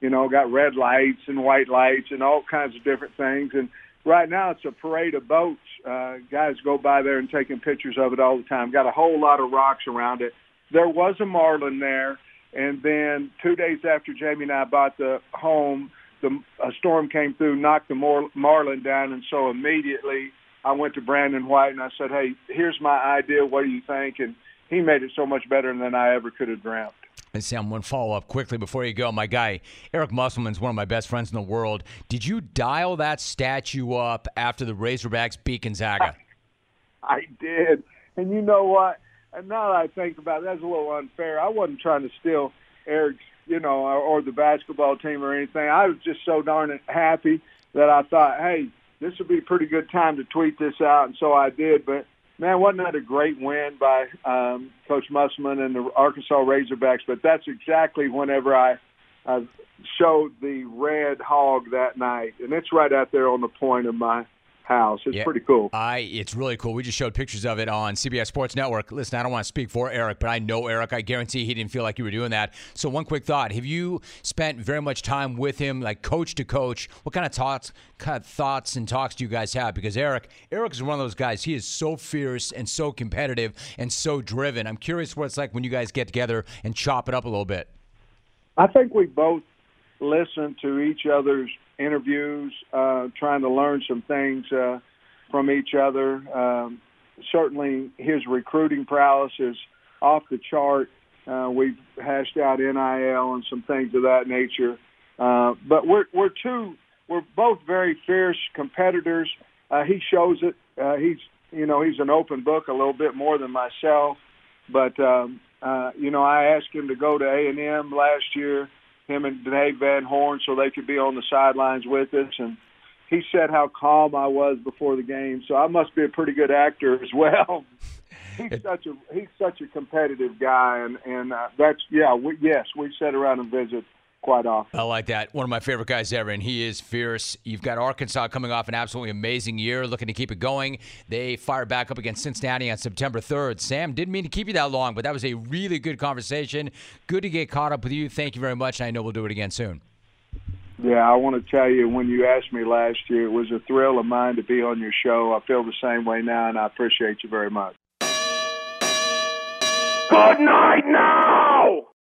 you know, got red lights and white lights and all kinds of different things. And right now it's a parade of boats. Uh, guys go by there and taking pictures of it all the time. Got a whole lot of rocks around it. There was a marlin there. And then two days after Jamie and I bought the home, the a storm came through, knocked the mar- marlin down, and so immediately I went to Brandon White and I said, "Hey, here's my idea. What do you think?" And he made it so much better than I ever could have dreamt. And Sam, one follow up quickly before you go. My guy, Eric Musselman's one of my best friends in the world. Did you dial that statue up after the Razorbacks beat Gonzaga? I did. And you know what? And now that I think about it, that's a little unfair. I wasn't trying to steal Eric's, you know, or, or the basketball team or anything. I was just so darn happy that I thought, hey, this would be a pretty good time to tweet this out. And so I did. But man, wasn't that a great win by um, Coach Musselman and the Arkansas Razorbacks? But that's exactly whenever I, I showed the red hog that night, and it's right out there on the point of my house. It's yeah, pretty cool. I it's really cool. We just showed pictures of it on CBS Sports Network. Listen, I don't want to speak for Eric, but I know Eric. I guarantee he didn't feel like you were doing that. So one quick thought: Have you spent very much time with him, like coach to coach? What kind of thoughts, kind of thoughts and talks do you guys have? Because Eric, Eric is one of those guys. He is so fierce and so competitive and so driven. I'm curious what it's like when you guys get together and chop it up a little bit. I think we both listen to each other's interviews, uh, trying to learn some things uh, from each other. Um, certainly, his recruiting prowess is off the chart. Uh, we've hashed out NIL and some things of that nature. Uh, but we're we're two we're both very fierce competitors. Uh, he shows it. Uh, he's you know he's an open book a little bit more than myself. But um, uh, you know I asked him to go to A and M last year him and Dave Van Horn so they could be on the sidelines with us. And he said how calm I was before the game. So I must be a pretty good actor as well. he's such a he's such a competitive guy, and and uh, that's yeah we, yes we sat around and visit quite often. I like that. One of my favorite guys ever, and he is fierce. You've got Arkansas coming off an absolutely amazing year, looking to keep it going. They fire back up against Cincinnati on September 3rd. Sam, didn't mean to keep you that long, but that was a really good conversation. Good to get caught up with you. Thank you very much, and I know we'll do it again soon. Yeah, I want to tell you, when you asked me last year, it was a thrill of mine to be on your show. I feel the same way now, and I appreciate you very much. Good night now!